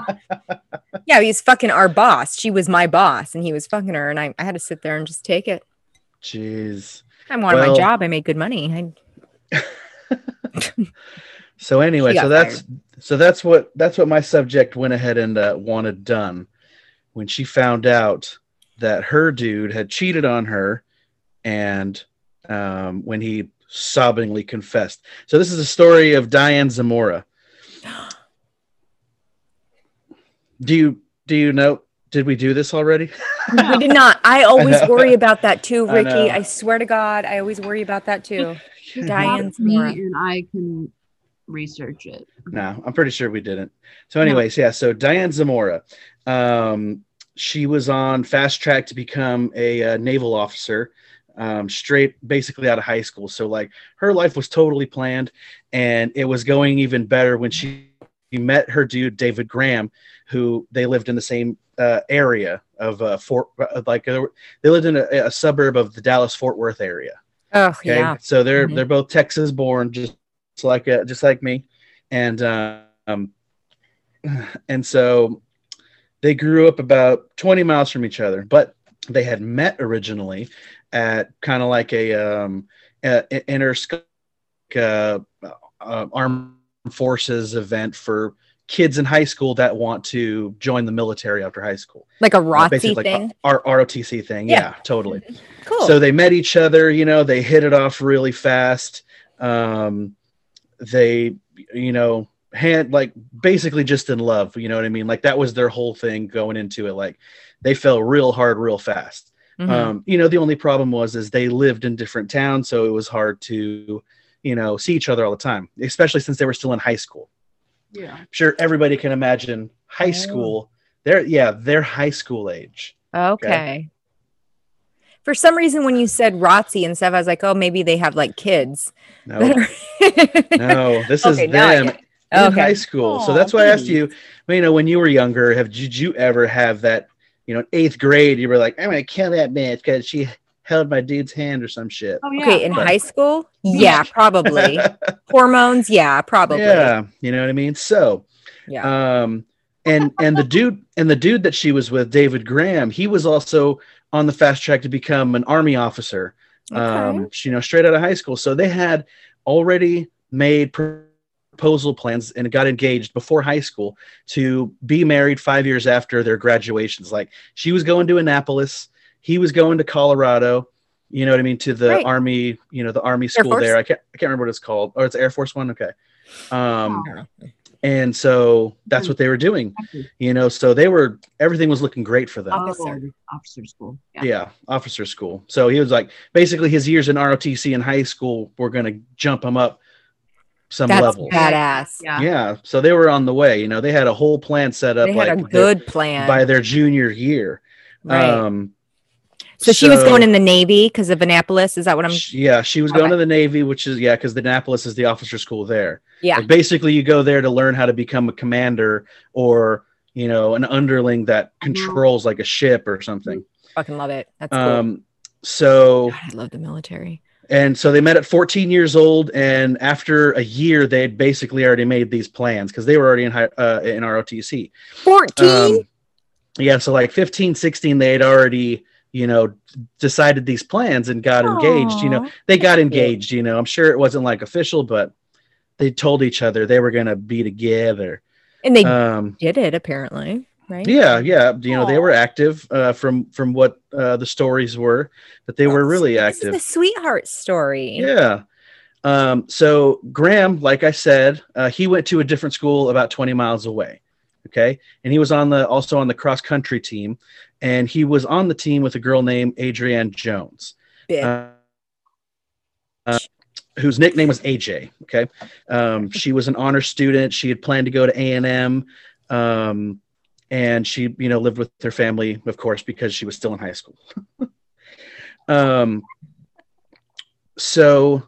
Yeah, he's fucking our boss. She was my boss, and he was fucking her, and I, I had to sit there and just take it. Jeez. I wanted Well- my job. I made good money. I, So anyway, She got so that's so that's what that's what my subject went ahead and uh, wanted done when she found out that her dude had cheated on her, and um, when he sobbingly confessed. So this is a story of Diane Zamora. Do you do you know? Did we do this already? we did not. I always worry about that too, Ricky. know. I, swear to God, I always worry about that too. Talk Diane to me Zamora. and I can research it. No, I'm pretty sure we didn't. So, anyways, yeah. So Diane Zamora, um, she was on fast track to become a, uh naval officer, um, straight basically out of high school. So, like, her life was totally planned, and it was going even better when she met her dude David Graham, who they lived in the same uh, area of uh, Fort, uh, like uh, they lived in a, a suburb of the Dallas Fort Worth area. Oh Okay, yeah. so they're Mhm. they're both Texas born, just like uh, just like me, and um, and so they grew up about twenty miles from each other, but they had met originally at kind of like a um, a, a- inter uh, uh, armed forces event for kids in high school that want to join the military after high school. Like a Uh, ROTC basically like thing. our ROTC thing. Yeah. yeah totally. cool. So they met each other, you know, they hit it off really fast. Um, they, you know, hand like basically just in love, you know what I mean? Like that was their whole thing going into it. Like they fell real hard, real fast. Mhm. Um, you know, the only problem was is they lived in different towns, so it was hard to, you know, see each other all the time, especially since they were still in high school. Yeah. I'm sure everybody can imagine high Oh. school. They're yeah, they're high school age. okay. For some reason, when you said ROTC and stuff, I was like, oh, maybe they have like kids. No, are- no, this is now I them in Okay. high school. so that's why I asked you, you know, when you were younger, have did you ever have that, you know, in eighth grade, you were like, I'm gonna kill that bitch because she held my dude's hand or some shit. Oh yeah. Okay, in But- high school, yeah, probably. Hormones, yeah, probably. yeah, you know what I mean? So Yeah. um and and the dude and the dude that she was with, David Graham, he was also on the fast track to become an army officer. um you know straight out of high school. So they had already made proposal plans and got engaged before high school to be married five years after their graduations. Like she was going to annapolis he was going to colorado you know what i mean to the Right. army you know the army school there. I can't i can't remember what it's called. Or it's air force one? Okay. Um Wow. And so that's what they were doing you know so they were everything was looking great for them Officer. Officer school. Yeah. yeah, officer school. So he was like, basically, his years in ROTC in high school were going to jump him up some That's levels. badass. Yeah. Yeah, so they were on the way. You know, they had a whole plan set up They like had a their- good plan. by their junior year. right. Um, so she was going in the Navy because of Annapolis. Is that what I'm? yeah, she was going to the Navy, which is yeah, because the Annapolis is the officer school there. Yeah. Like, basically, you go there to learn how to become a commander or you know an underling that controls like a ship or something. Fucking love it. That's cool. Um, so God, I love the military. And so they met at 14 years old, and after a year, they had basically already made these plans because they were already in high, uh, in ROTC. 14? Um, yeah, so like 15, 16, they had already, you know, decided these plans and got engaged. You know, they got engaged. You know, I'm sure it wasn't like official, but they told each other they were going to be together. And they Um, did it apparently, right? yeah, yeah, you know, they were active uh, from from what uh, the stories were, but they were really this active. is the sweetheart story. Yeah. Um, so Graham, like I said, uh, he went to a different school about 20 miles away. Okay. And he was on the also on the cross country team. And he was on the team with a girl named Adrienne Jones, uh, uh, whose nickname was AJ. Okay. Um, she was an honor student. She had planned to go to A&M. Um, and she, you know, lived with her family, of course, because she was still in high school. um, so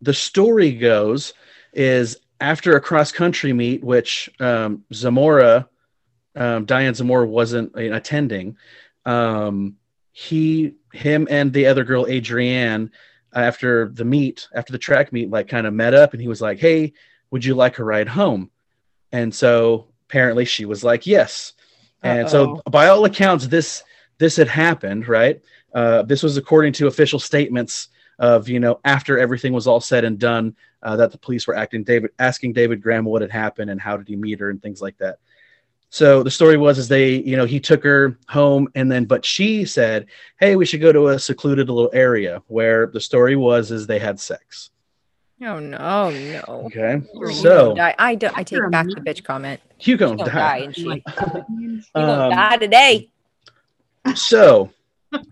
the story goes is after a cross country meet, which um, Zamora um, Diane Zamora wasn't uh, attending, um, he, him, and the other girl, Adrienne, after the meet, after the track meet, like kind of met up, and he was like, "Hey, would you like a ride home?" And so apparently she was like, "Yes." And so, Uh-oh. by all accounts, this this had happened, right? Uh, this was according to official statements of you know after everything was all said and done uh, that the police were acting David asking David Graham what had happened and how did he meet her and things like that. So the story was is they you know he took her home and then but she said hey we should go to a secluded little area where the story was is they had sex. Oh no, no. Okay, You're so gonna die. I do, I take back the bitch comment. you She's gonna gonna die. die, and she, Like, she gonna Um, die today. so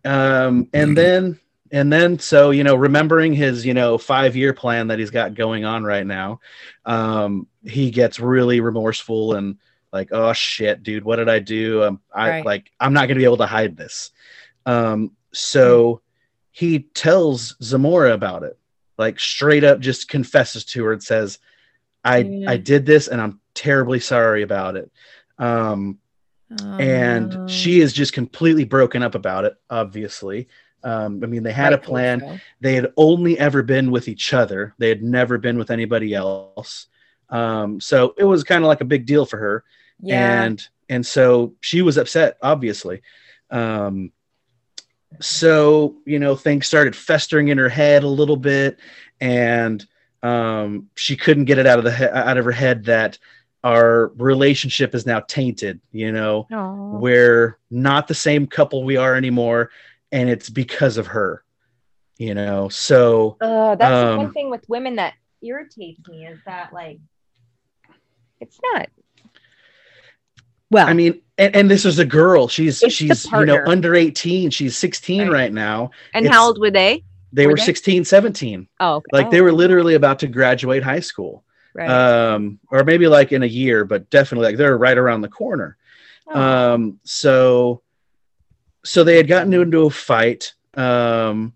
um and then and then so you know remembering his you know five year plan that he's got going on right now um he gets really remorseful and like oh shit dude what did i do? Um, i Right. like i'm not gonna be able to hide this. Um so he tells zamora about it like straight up just confesses to her and says i i did this and i'm terribly sorry about it. Um Oh, and she is just completely broken up about it obviously. Um, i mean they had a plan. so. they had only ever been with each other. They had never been with anybody else. Um, so it was kind of like a big deal for her Yeah. and and so she was upset obviously um, so you know things started festering in her head a little bit and um, she couldn't get it out of the he- out of her head that our relationship is now tainted you know Aw. we're not the same couple we are anymore and it's because of her you know so Uh, that's the Um, one thing with women that irritates me is that like it's not. Well, i mean and, and this is a girl. She's she's you know under 18 she's 16 Right. right now. And it's- how old were they? they Were were they? 16 17 Oh, okay. like oh, they were literally about to graduate high school. Right. um or maybe like in a year but definitely like they're right around the corner. Oh, um so so they had gotten into a fight. Um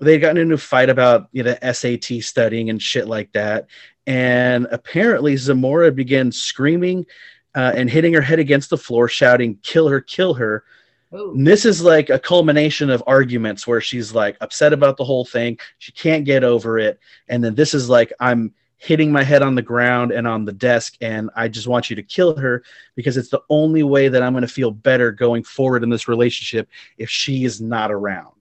they had gotten into a fight about you know sat studying and shit like that. And apparently zamora began screaming uh, and hitting her head against the floor shouting kill her kill her. And this is like a culmination of arguments where she's like upset about the whole thing. She can't get over it. And then this is like i'm hitting my head on the ground and on the desk and i just want you to kill her because it's the only way that i'm going to feel better going forward in this relationship if she is not around.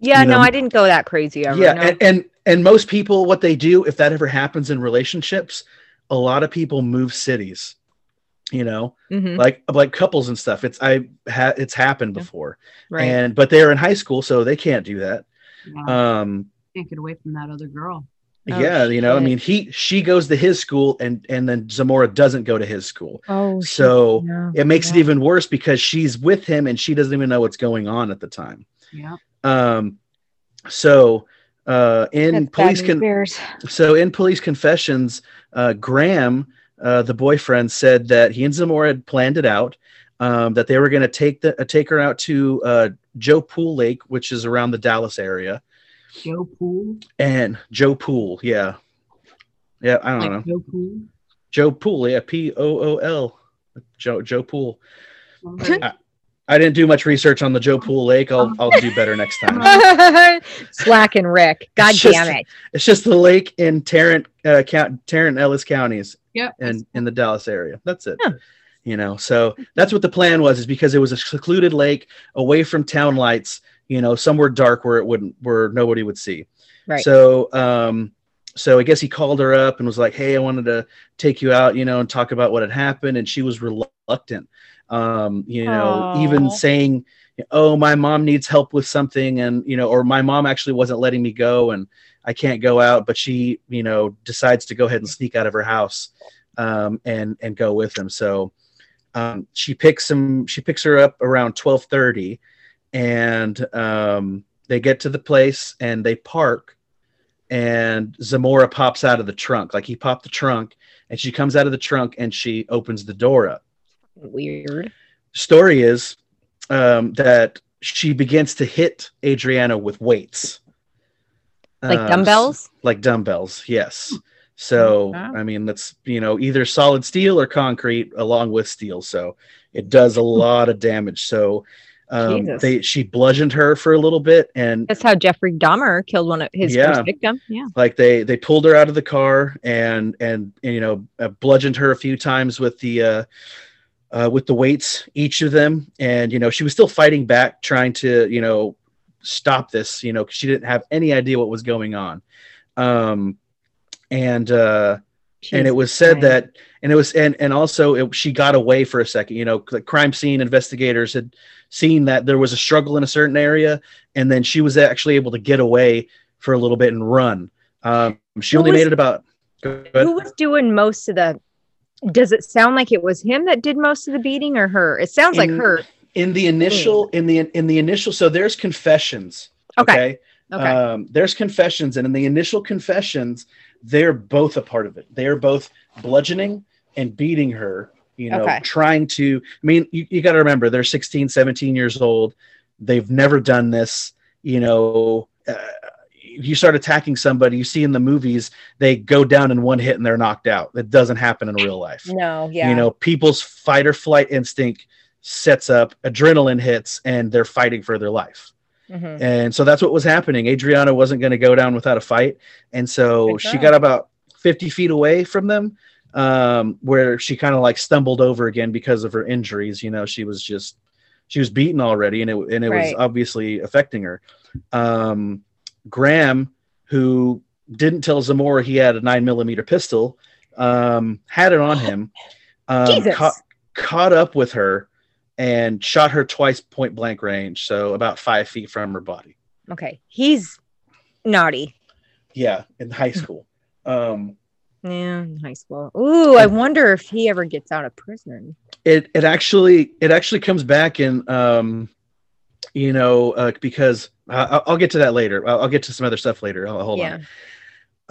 Yeah, you no, I didn't go that crazy ever. yeah no. and, and and most people what they do if that ever happens in relationships a lot of people move cities you know Mhm, like like couples and stuff. It's i ha- it's happened Yeah. before. Right. and but they're in high school so they can't do that. Yeah, um can't get away from that other girl. Oh, yeah you know i mean he she goes to his school and and then zamora doesn't go to his school. Oh, so no, it makes it even worse because she's with him and she doesn't even know what's going on at the time. Yeah. um so uh in That's police con- so in police confessions uh graham uh the boyfriend said that he and zamora had planned it out um that they were going to take the uh, take her out to uh joe pool lake which is around the dallas area Joe Pool. and Joe Pool. Yeah, yeah. I don't Like know Joe Pool. Joe Pool. Yeah, P O O L. Joe Joe Pool. Okay. I didn't do much research on the Joe Pool Lake. I'll I'll do better next time. Slack and Rick. God It's just- damn it. It's just the lake in Tarrant, uh, count, Tarrant Ellis counties, Yep. and in the Dallas area. That's it. Huh. You know, so that's what the plan was. Is because it was a secluded lake away from town lights. You know, somewhere dark where it wouldn't, where nobody would see. Right. So, um, so I guess he called her up and was like, "Hey, I wanted to take you out, you know, and talk about what had happened." And she was reluctant. Um, you know, even saying, "Oh, my mom needs help with something," and you know, or my mom actually wasn't letting me go, and I can't go out, but she, you know, decides to go ahead and sneak out of her house, um, and and go with him. So, um, she picks him. She picks her up around twelve thirty, and um, they get to the place and they park and Zamora pops out of the trunk. Like he popped the trunk and she comes out of the trunk and she opens the door up. Weird. Story is um, that she begins to hit Adriana with weights. Like Um, dumbbells? Like dumbbells, yes. So Wow. I mean, that's you know either solid steel or concrete along with steel. So it does a lot of damage. So um, they she bludgeoned her for a little bit, and That's how Jeffrey Dahmer killed one of his Yeah. first victim. Yeah. like they they pulled her out of the car and and, and you know uh, bludgeoned her a few times with the uh, uh, with the weights each of them. And you know she was still fighting back trying to you know stop this you know 'cause she didn't have any idea what was going on. Um and uh and it was said Christ. that and it was and and also it, she got away for a second. You know the crime scene investigators had seen that there was a struggle in a certain area and then she was actually able to get away for a little bit and run. Um she Who only was- made it about who was doing most of the does it sound like it was him that did most of the beating or her? It sounds like her. in the initial in the in the initial so there's confessions okay. okay, okay. Um there's confessions and in the initial confessions they're both a part of it. They're both bludgeoning and beating her you know Okay. trying to i mean you, you got to remember they're 16 17 years old. They've never done this you know uh, you start attacking somebody you see in the movies they go down in one hit and they're knocked out. That doesn't happen in real life. No yeah. You know people's fight or flight instinct sets up adrenaline hits and they're fighting for their life. Mhm. and so that's what was happening. Adriana wasn't going to go down without a fight. And so she got about 50 feet away from them um, where she kind of like stumbled over again because of her injuries. You know she was just she was beaten already and it, and it was obviously affecting her. Um, graham who didn't tell zamora he had a nine millimeter pistol um, had it on him um, Jesus. caught, caught up with her and shot her twice point blank range. So about five feet from her body. Okay. He's naughty. Yeah in high school. Um, yeah in high school. Ooh i wonder if he ever gets out of prison. It it actually it actually comes back in um you know uh, because I, I'll- I'll get to that later. I'll, I'll get to some other stuff later. Hold- hold yeah. On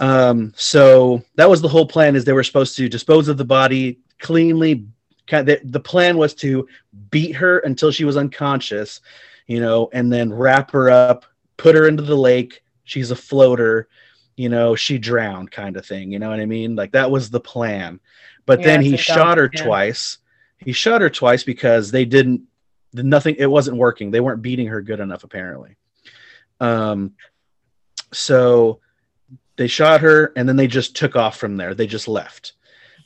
um so that was the whole plan is they were supposed to dispose of the body cleanly. Kind the, the plan was to beat her until she was unconscious you know and then wrap her up put her into the lake. She's a floater you know she drowned kind of thing. You know what i mean? Like that was the plan. But Yeah, then he shot her plan. twice. He shot her twice because they didn't nothing it wasn't working. They weren't beating her good enough apparently. Um so they shot her and then they just took off from there. They just left.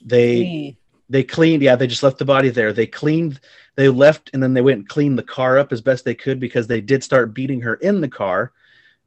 They they cleaned yeah they just left the body there. They cleaned they left and then they went and cleaned the car up as best they could because they did start beating her in the car.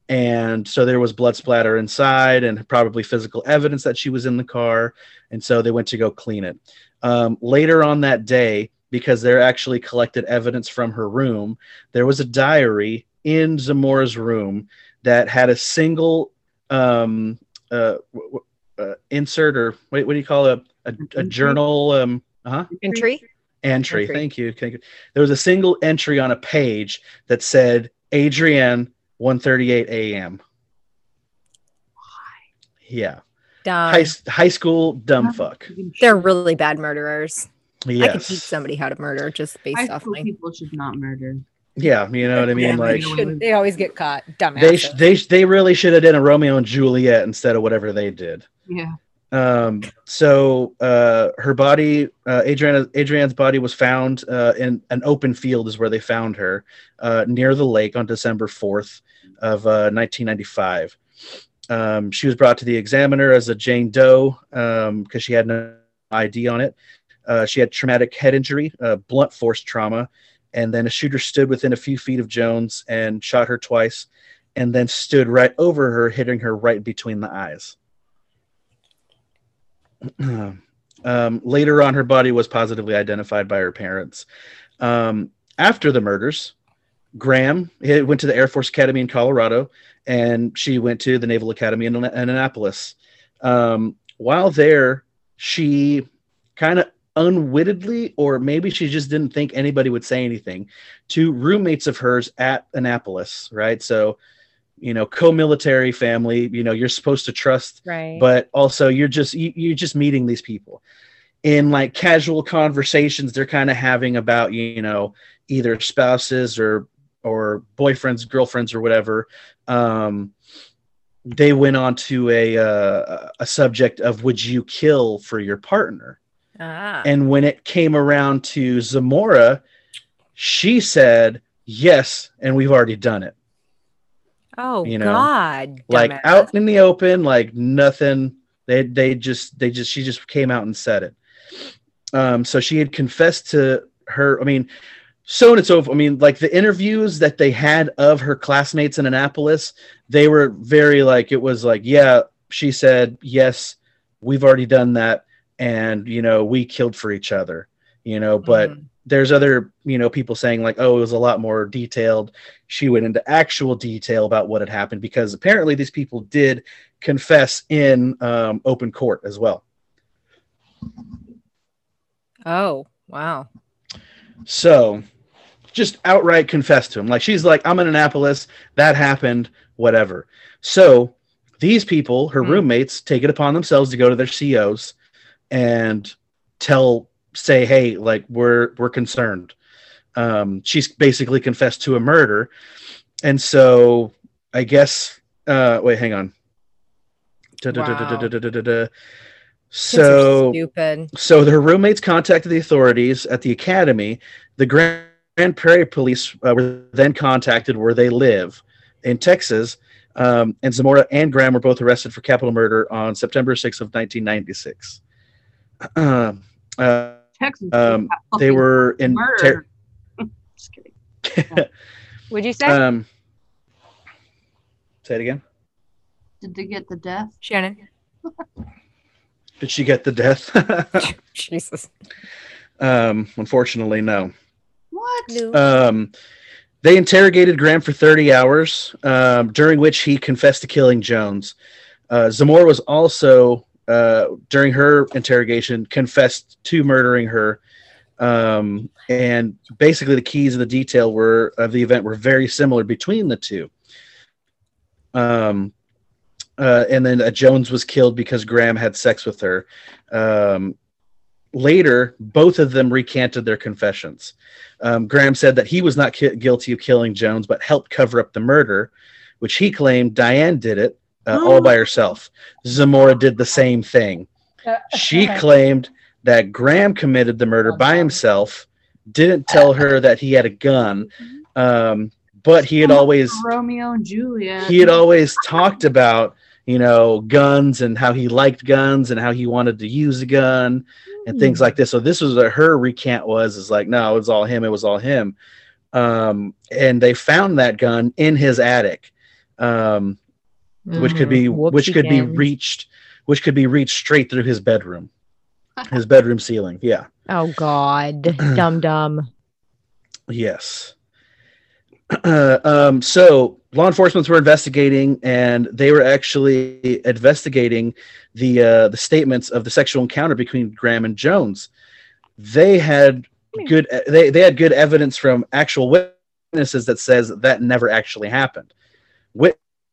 And so there was blood splatter inside and probably physical evidence that she was in the car. And so they went to go clean it. Um, later on that day because they're actually collected evidence from her room there was a diary in zamora's room that had a single um, uh, w- w- uh, insert or what, what do you call it? A, a, a journal um, uh-huh, entry entry. Entry. Thank you. Thank you. There was a single entry on a page that said Adrianne 1:38 a.m. Yeah, Dumb. high, high school dumb fuck. they're really bad murderers i could teach somebody how to murder just High based off school my people should not murder. Yeah, you know what I mean. Yeah, like they Shouldn't- they always get caught dumb they sh- they sh- they really should have done a Romeo and Juliet instead of whatever they did. Yeah. Um, so uh, her body, uh, Adriana, Adrianne's body was found uh, in an open field, is where they found her uh, near the lake on December 4th of uh, 1995. Um, she was brought to the examiner as a Jane Doe um because she had no ID on it. Uh, she had traumatic head injury, uh, blunt force trauma, and then a shooter stood within a few feet of Jones and shot her twice, and then stood right over her, hitting her right between the eyes. um, later on, her body was positively identified by her parents. Um, after the murders, Graham went to the Air Force Academy in Colorado, and she went to the Naval Academy in, in Annapolis. Um, while there, she kind of unwittingly, or maybe she just didn't think anybody would say anything, to roommates of hers at Annapolis, right? So, you know, co-military family, you know, you're supposed to trust right. but also you're just you, you're just meeting these people. In like casual conversations they're kind of having about you know either spouses or or boyfriends girlfriends or whatever. Um they went on to a uh, a subject of would you kill for your partner Ah. and when it came around to zamora she said yes and we've already done it oh you know, God. like dumbass. out in the open like nothing they they just they just she just came out and said it um so she had confessed to her i mean so and so i mean like the interviews that they had of her classmates in annapolis they were very like it was like yeah she said yes we've already done that and you know we killed for each other you know but Mhm. there's other you know people saying like oh it was a lot more detailed she went into actual detail about what had happened because apparently these people did confess in um, open court as well Oh, wow. so just outright confess to him like she's like i'm in annapolis that happened whatever so these people her Hmm. roommates take it upon themselves to go to their COs and tell say hey like we're we're concerned um she's basically confessed to a murder and so i guess uh wait hang on so stupid. so their roommates contacted the authorities at the academy. The Grand Grand Prairie Police uh, were then contacted where they live in Texas. Um, and Zamora and Graham were both arrested for capital murder on September 6th of 1996. Um, uh, Texas. um, they were in ter- Just kidding. Would you say, um, say it again. Did they get the death? Shannon? Did she get the death? Jesus. um, unfortunately, no. What? No. Um, they interrogated Graham for 30 hours, um, during which he confessed to killing Jones. Uh, Zamora was also, uh, during her interrogation, confessed to murdering her. Um, and basically, the keys of the detail were of the event were very similar between the two. Um, uh, and then uh, Jones was killed because Graham had sex with her. Um, later, both of them recanted their confessions. Um, Graham said that he was not ki- guilty of killing Jones, but helped cover up the murder, which he claimed Diane did it uh, all by herself. Zamora did the same thing. She claimed that Graham committed the murder by himself, didn't tell her that he had a gun, um, but he had always Romeo and Juliet. he had always talked about you know guns and how he liked guns and how he wanted to use a gun and things like this so this was what her recant was is like no it was all him it was all him um, and they found that gun in his attic um, which could be Mm, which could be reached which could be reached straight through his bedroom his bedroom ceiling yeah Oh God, dumb dumb. Yes. um, so law enforcement were investigating, and they were actually investigating the uh, the statements of the sexual encounter between Graham and Jones. They had good they, they had good evidence from actual witnesses that says that never actually happened.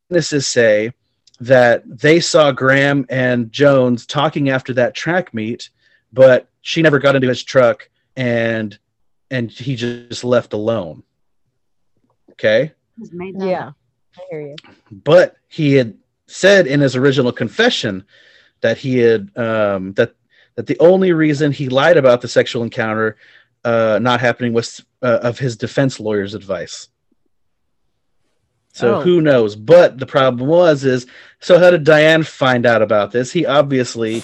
Witnesses say that they saw Graham and Jones talking after that track meet, but she never got into his truck and and he just left alone. Okay. Made Yeah. I hear you. But he had said in his original confession that he had um, that that the only reason he lied about the sexual encounter uh, not happening was uh, of his defense lawyer's advice. So Oh. who knows? But the problem was is so how did Diane find out about this? He obviously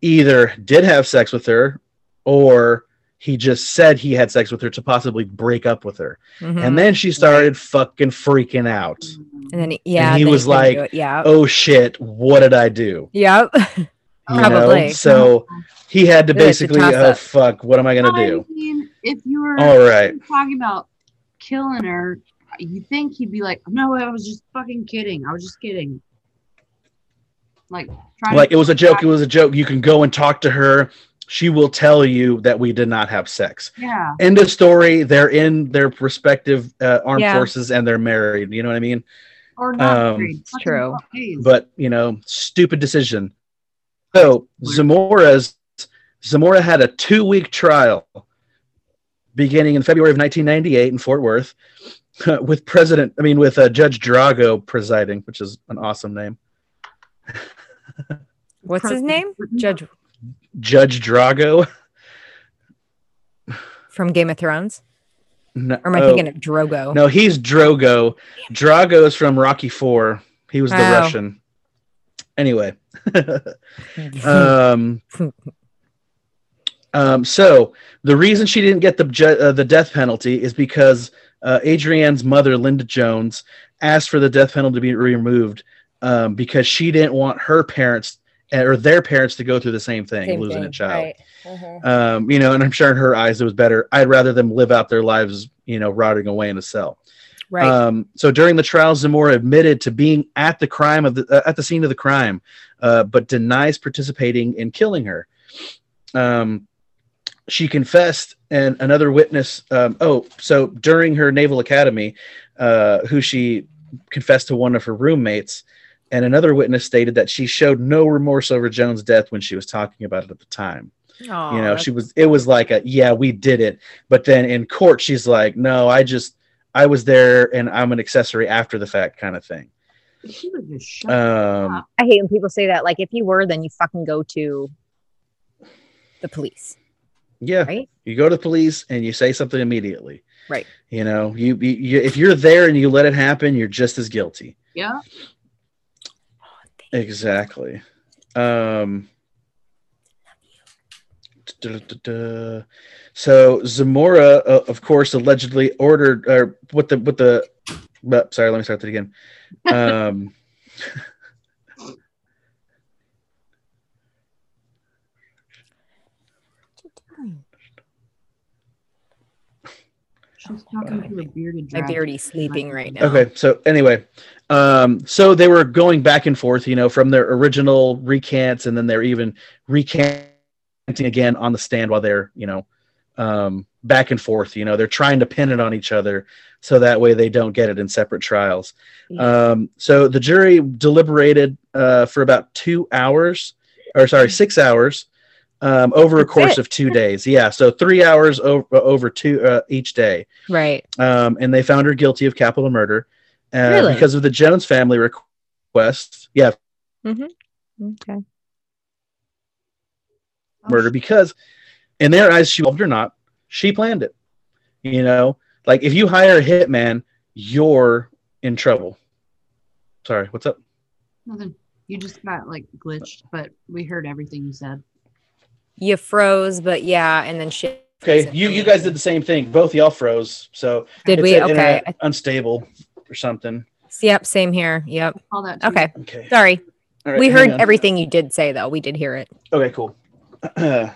either did have sex with her or he just said he had sex with her to possibly break up with her. Mhm. And then she started fucking freaking out. and then he, yeah, he then was like, do yeah, Oh shit, what did I do? yep. You Probably. know? So he had to Really, it's basically, oh fuck, what am I gonna I do? mean, if you were All right. talking about killing her, you think he'd be like, "No, I was just fucking kidding. I was just kidding." Like, trying Like to it was a joke, it was a joke. You can go and talk to her. She will tell you that we did not have sex. Yeah, End of story. They're in their respective uh, armed Yeah. forces and they're married. You know what I mean? or not. Um. It's true. but you know, stupid decision. So Zamora's Zamora had a two week trial beginning in February of 1998 in Fort Worth. with President, I mean, with uh, Judge Drago presiding, which is an awesome name. What's his name? Judge Judge Drago. from Game of Thrones. No, Or am I oh, thinking of Drogo? no, he's Drogo. Drago is from Rocky Four. He was the Oh. Russian. Anyway, um, um, so the reason she didn't get the ju- uh, the death penalty is because uh, Adrianne's mother, Linda Jones, asked for the death penalty to be removed um, because she didn't want her parents uh, or their parents to go through the same thing, Same losing a child. right. Mhm. Um, you know, and I'm sure in her eyes it was better. I'd rather them live out their lives, you know, rotting away in a cell. Right. Um, so during the trial, Zamora admitted to being at the crime of the uh, at the scene of the crime, uh, but denies participating in killing her. Um, she confessed, and another witness. Um, oh, so during her Naval Academy, uh, who she confessed to one of her roommates, and another witness stated that she showed no remorse over Jones' death when she was talking about it at the time Aw, you know she was it was like a yeah we did it but then in court she's like no i just i was there and i'm an accessory after the fact kind of thing She would just shut um I hate when people say that. Like, if you were, then you fucking go to the police. Yeah Right. you go to the police and you say something immediately Right. you know you, you, if you're there and you let it happen you're just as guilty Yeah. exactly um da-da-da-da. so zamora uh, of course allegedly ordered or what the what the but sorry let me start that again um She's talking to a bearded My dragon. beardy's sleeping right now. Okay, so anyway, um, so they were going back and forth, you know, from their original recants, and then they're even recanting again on the stand while they're, you know, um, back and forth. You know, they're trying to pin it on each other so that way they don't get it in separate trials. Um, so the jury deliberated uh, for about two hours, or sorry, six hours. Um, over a course it. of two days, yeah. So three hours over over two uh, each day Right. um, and they found her guilty of capital murder uh, Really? because of the Jones family request. Yeah, Mm-hmm. Okay. Oh, murder because in their eyes, she loved or not, she planned it. You know, like if you hire a hitman, you're in trouble. Sorry, what's up? Nothing. You just got like glitched, but we heard everything you said. You froze, but yeah, and then shit. Okay, you you guys did the same thing. Both y'all froze. So Did we? Okay. unstable or something. Yep. Same here. Yep. All that. Okay. Okay, Sorry. All right, we heard on. everything you did say, though. We did hear it. Okay, cool. uh,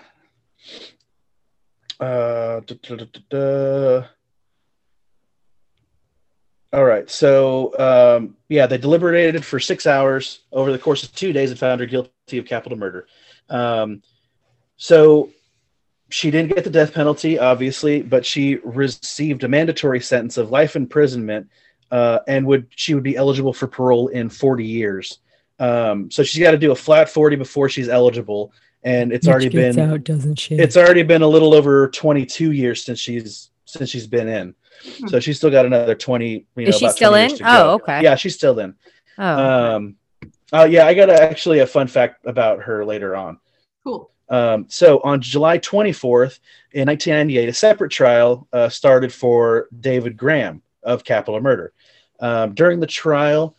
da, da, da, da, da. All right. So, um, yeah, they deliberated for six hours over the course of two days and found her guilty of capital murder. Um, so, she didn't get the death penalty, obviously, but she received a mandatory sentence of life imprisonment, uh, and would she would be eligible for parole in 40 years. Um, so she's got to do a flat 40 before she's eligible, and it's already been out, doesn't she? it's already been a little over 22 years since she's since she's been in. So she's still got another 20. You know, Is she still in? to go. Oh, okay. Yeah, she's still in. oh, Um, oh yeah, I got a, actually a fun fact about her later on. Cool. Um, so on July 24th in 1998, a separate trial uh, started for David Graham of capital murder. Um, during the trial,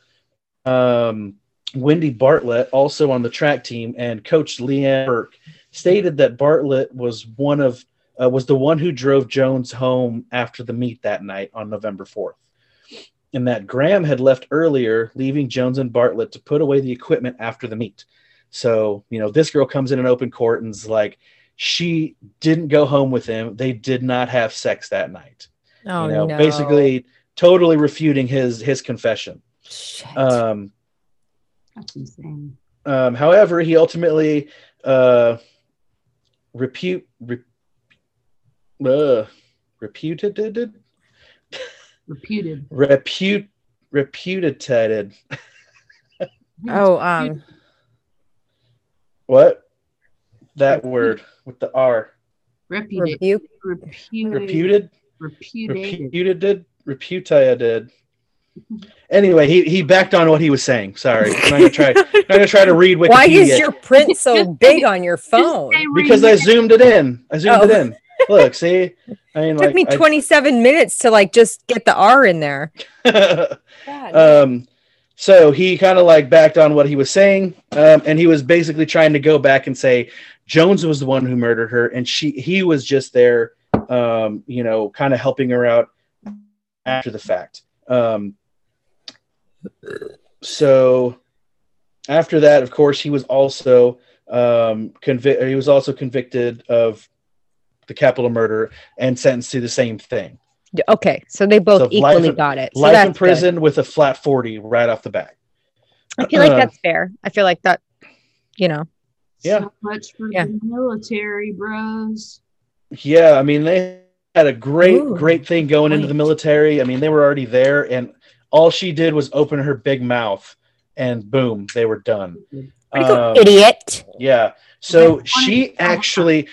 um, Wendy Bartlett, also on the track team, and Coach Leanne Burke stated that Bartlett was one of uh, was the one who drove Jones home after the meet that night on November 4th, and that Graham had left earlier, leaving Jones and Bartlett to put away the equipment after the meet. So, you know, this girl comes in an open court and's like, she didn't go home with him. They did not have sex that night. oh you know, no. basically totally refuting his his confession. Shit. Um, That's insane. um, however, he ultimately uh, repute re, uh, reputed Reputed. repute reputed oh, um, what that word with the R Reputed. rebuke. Reputed. reputed Repudiated. reputed Reputia did. Anyway, he, he backed on what he was saying. Sorry, I'm not gonna try. I'm not gonna try to read Wikipedia Why is your print so big on your phone? Because I zoomed it in. I zoomed Oh. it in. Look, see. I mean, It took like, me I- 27 minutes to like just get the R in there. God. um, so he kind of like backed on what he was saying, um, and he was basically trying to go back and say Jones was the one who murdered her, and she he was just there, um, you know, kind of helping her out after the fact. Um, so after that, of course, he was also um, convi- he was also convicted of the capital murder and sentenced to the same thing. Okay, so they both So equally in- got it. So life that's in good. prison with a flat 40 right off the bat. I feel like Uh, that's fair. I feel like that, you know. Yeah. So much for Yeah. the military, bros. Yeah, I mean they had a great, Ooh, great thing going into the military. I mean they were already there, and all she did was open her big mouth, and boom, they were done. Pretty cool. Um, Idiot. yeah. So she wanted to actually,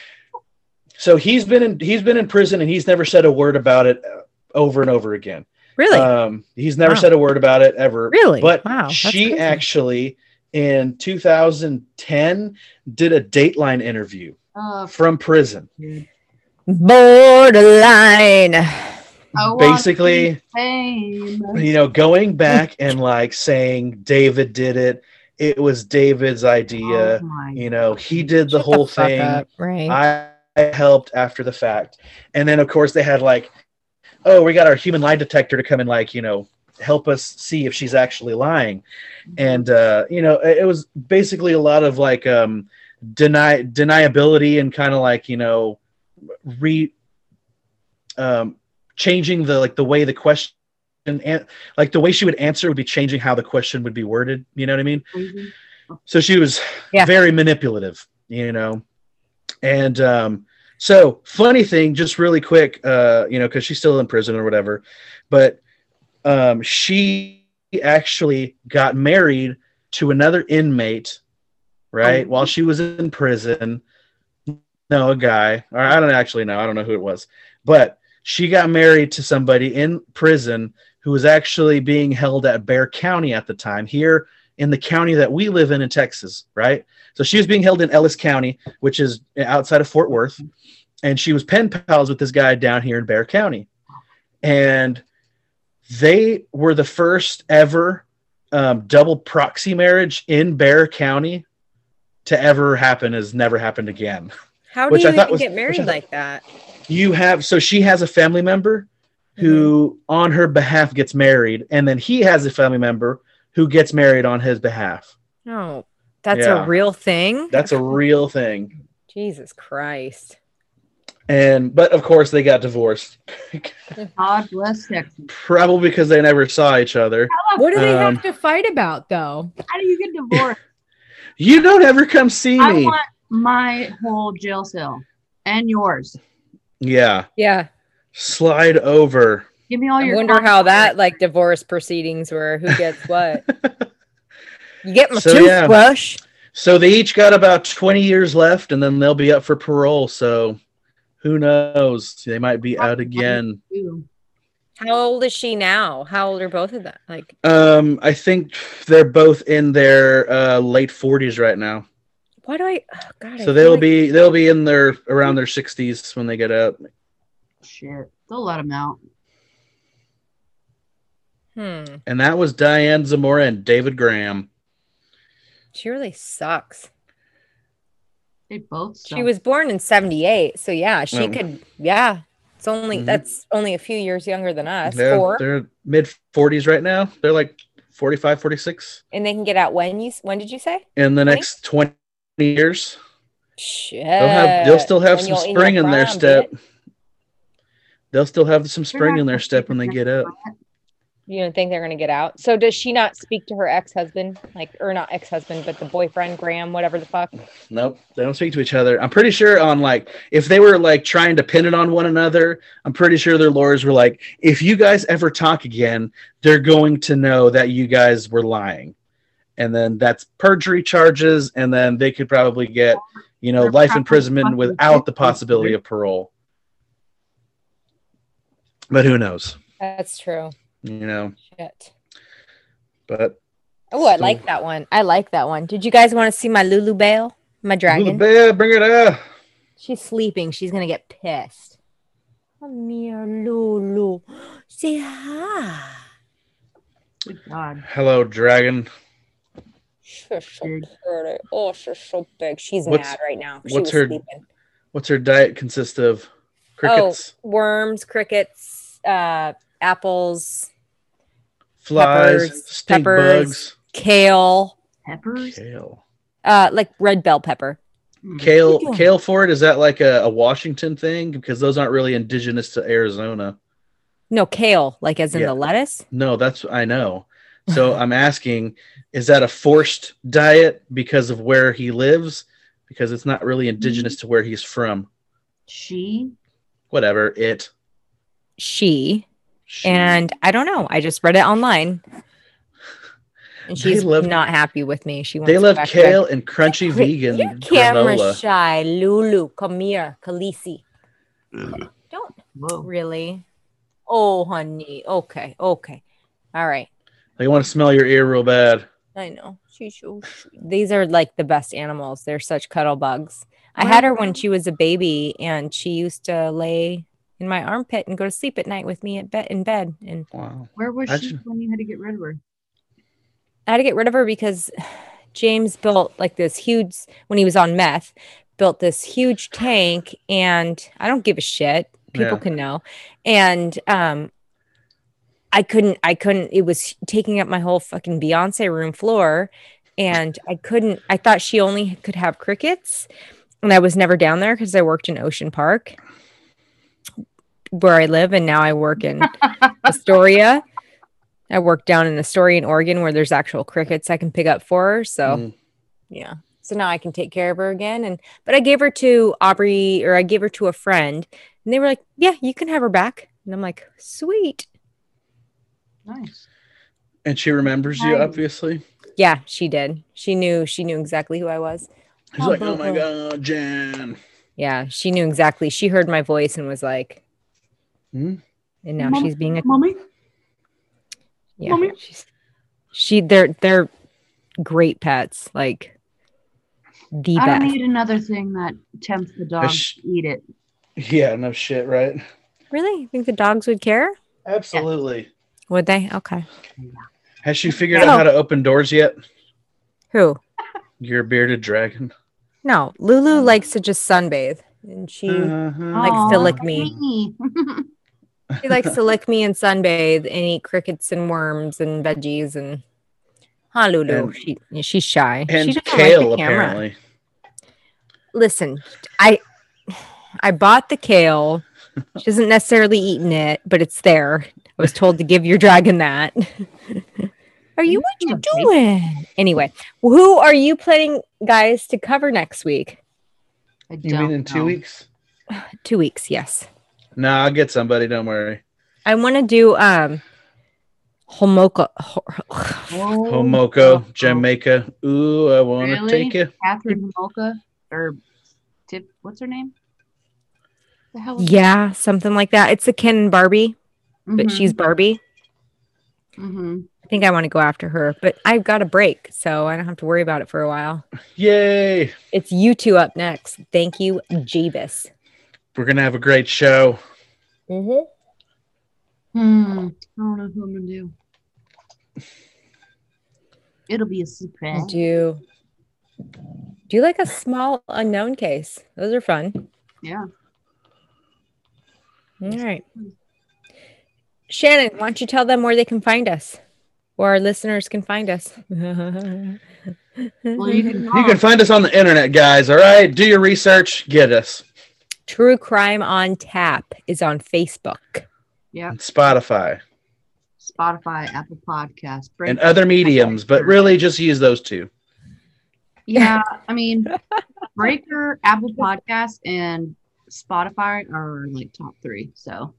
so he's been in he's been in prison, and he's never said a word about it uh, over and over again. Really? Um, he's never Wow. said a word about it ever. really? But wow. she crazy. actually in 2010 did a Dateline interview Uh, from prison. dude. borderline. I Basically, you know, going back and like saying David did it. It was David's idea. Oh You know, he did the Shut whole fuck thing. up, right? I I helped after the fact. And then of course they had like, oh, we got our human lie detector to come and like, you know, help us see if she's actually lying. And uh, you know, it, it was basically a lot of like um deny deniability and kind of like, you know, re um changing the like the way the question and like the way she would answer would be changing how the question would be worded. You know what I mean? crazy. so she was Yeah. very manipulative you know and um so funny thing just really quick uh you know because she's still in prison or whatever but um she actually got married to another inmate right while she was in prison. No a guy. Or i don't actually know. I don't know who it was. But she got married to somebody in prison who was actually being held at Bexar county at the time. Here in the county that we live in in Texas, right? So she was being held in Ellis County, which is outside of Fort Worth, and she was pen pals with this guy down here in Bexar County, and they were the first ever um, double proxy marriage in Bexar County to ever happen. Has never happened again. How do which you I thought was- get married thought- like that? You have so she has a family member who, on her behalf, gets married, and then he has a family member who gets married on his behalf. No, that's Yeah. a real thing. That's a real thing. Jesus Christ. And but of course they got divorced, God bless Texas. probably because they never saw each other. What do they Um, have to fight about though? How do you get divorced? You don't ever come see I me. want my whole jail cell and yours. yeah, Yeah. slide over. Give me all I your. wonder how contact. that like divorce proceedings were. Who gets what? you get my So, yeah. toothbrush. So they each got about twenty years left, and then they'll be up for parole. So who knows? They might be out again. How old is she now? How old are both of them? Like, Um, I think they're both in their uh, late forties right now. why do I? Oh, God, So feel they'll like- be they'll be in their around their sixties when they get out. Shit. They'll let them out. Hmm. And that was Diane Zamora and David Graham. She really sucks. They both. She was born in '78, so yeah, she Oh. could. Yeah, it's only Mhm. that's only a few years younger than us. They're, Four, they're mid 40s right now. They're like 45, 46 and they can get out when you? When did you say? in the 20? next 20 years. Shit. They'll have they'll still have When some you'll spring your in their step. bitch. They'll still have some spring in their step when they get up. Quiet. You don't think they're gonna get out? So does she not speak to her ex-husband, like, or not ex-husband, but the boyfriend, Graham, whatever the fuck? Nope, they don't speak to each other. I'm pretty sure on like if they were like trying to pin it on one another, I'm pretty sure their lawyers were like, if you guys ever talk again, they're going to know that you guys were lying. And then that's perjury charges, and then they could probably get, you know, They're life imprisonment without the possibility of parole. But who knows? That's true. You know, Shit. but Oh, I Still- like that one. I like that one. Did you guys want to see my Lulu Bale? My dragon? Bear, bring it up. She's sleeping. She's gonna get pissed. Come here, Lulu. Say hi. Good God. Hello, dragon. She's so pretty. Oh, she's so big. She's What's- mad right now. She what's was her- sleeping. What's her diet consist of? Crickets, Worms, crickets, uh, apples, flies, peppers, stink peppers. bugs, kale, Peppers? kale. uh, like red bell pepper. Mm. Kale, doing? kale for it. Is that like a, a Washington thing? Because those aren't really indigenous to Arizona. No, kale, like as in Yeah. the lettuce. No, that's I know. So I'm asking, is that a forced diet because of where he lives? Because it's not really indigenous to where he's from. She? Whatever it. She she- and I don't know. I just read it online. And she's love- not happy with me. She wants they to go love back kale and crunchy vegan You're camera granola. shy, Lulu. Come here, Khaleesi. Don't Whoa. really. Oh, honey. Okay, okay. All right. They want to smell your ear real bad. I know. She's so sweet. These are like the best animals. They're such cuddle bugs. I had her when she was a baby, and she used to lay in my armpit and go to sleep at night with me at bed in bed. And Wow. Where was I she when you had to get rid of her? I had to get rid of her because James built like this huge when he was on meth, built this huge tank, and I don't give a shit. People Yeah. can know. And um I couldn't I couldn't it was taking up my whole fucking Beyonce room floor and I couldn't I thought she only could have crickets and I was never down there because I worked in Ocean Park where I live and now I work in Astoria. I work down in Astoria in Oregon where there's actual crickets I can pick up for her. So Mm. yeah. So now I can take care of her again. And but I gave her to Aubrey or I gave her to a friend and they were like, Yeah, you can have her back. And I'm like, sweet. Nice. And she remembers you, obviously. Yeah, she did. She knew she knew exactly who I was. She's like, oh my God, Jan. Yeah, she knew exactly. She heard my voice and was like, Hmm? and now Mom- she's being a Mommy? yeah. Mommy? She's she they're they're great pets. Like the I best. don't need another thing that tempts the dog sh- to eat it. Yeah, no shit, right? Really? You think the dogs would care? Absolutely. Would they? Okay. Has she figured So- out how to open doors yet? Who? Your bearded dragon. No. Lulu likes to just sunbathe. And she Uh-huh. Likes to lick me. me. she likes to lick me and sunbathe and eat crickets and worms and veggies and Huh, Lulu. And- she she's shy. And she doesn't kale, like the camera. apparently. Listen, I I bought the kale. She doesn't necessarily eaten it, but it's there. I was told to give your dragon that. are you what you Okay. doing? Anyway, who are you planning, guys, to cover next week? I You don't mean in two weeks? Two weeks, yes. Nah, I'll get somebody. Don't worry. I want to do um Homoka. Ho- Homoko, oh, Jamaica. Ooh, I want to Really? take you. Catherine Homolka or Tip. What's her name? The hell? is- yeah, something like that. It's a Ken Barbie, but Mhm, she's Barbie. mhm. I think I want to go after her, but I've got a break, so I don't have to worry about it for a while. Yay. It's you two up next. Thank you, Jeebus. We're going to have a great show. Mm-hmm. Hmm. I don't know who I'm gonna do. It'll be a surprise. Do do you like a small unknown case? Those are fun. Yeah. All right. Shannon, why don't you tell them where they can find us? Where our listeners can find us. Well, you can. You can find us on the internet, guys. All right. Do your research. Get us. True Crime on Tap is on Facebook. Yeah. Spotify Spotify, Apple Podcasts, and other mediums, but really just use those two. Yeah, I mean, Breaker, Apple Podcasts, and Spotify are like top three. So,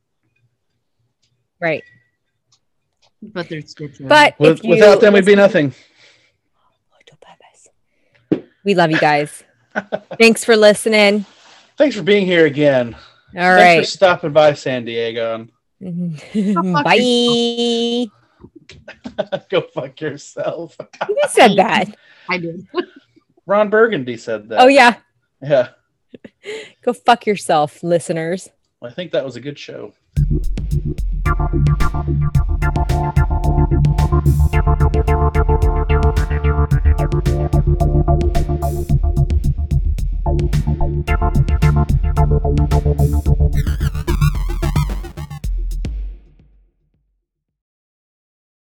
Right. but they're Stitcher. But With, you without them, we'd be nothing. We love you guys. Thanks for listening. Thanks for being here again. All Thanks right. for stopping by San Diego. fuck Bye. Go fuck yourself. Who said that? I did. Ron Burgundy said that. Oh yeah. Yeah. Go fuck yourself, listeners. I think that was a good show. Thank you.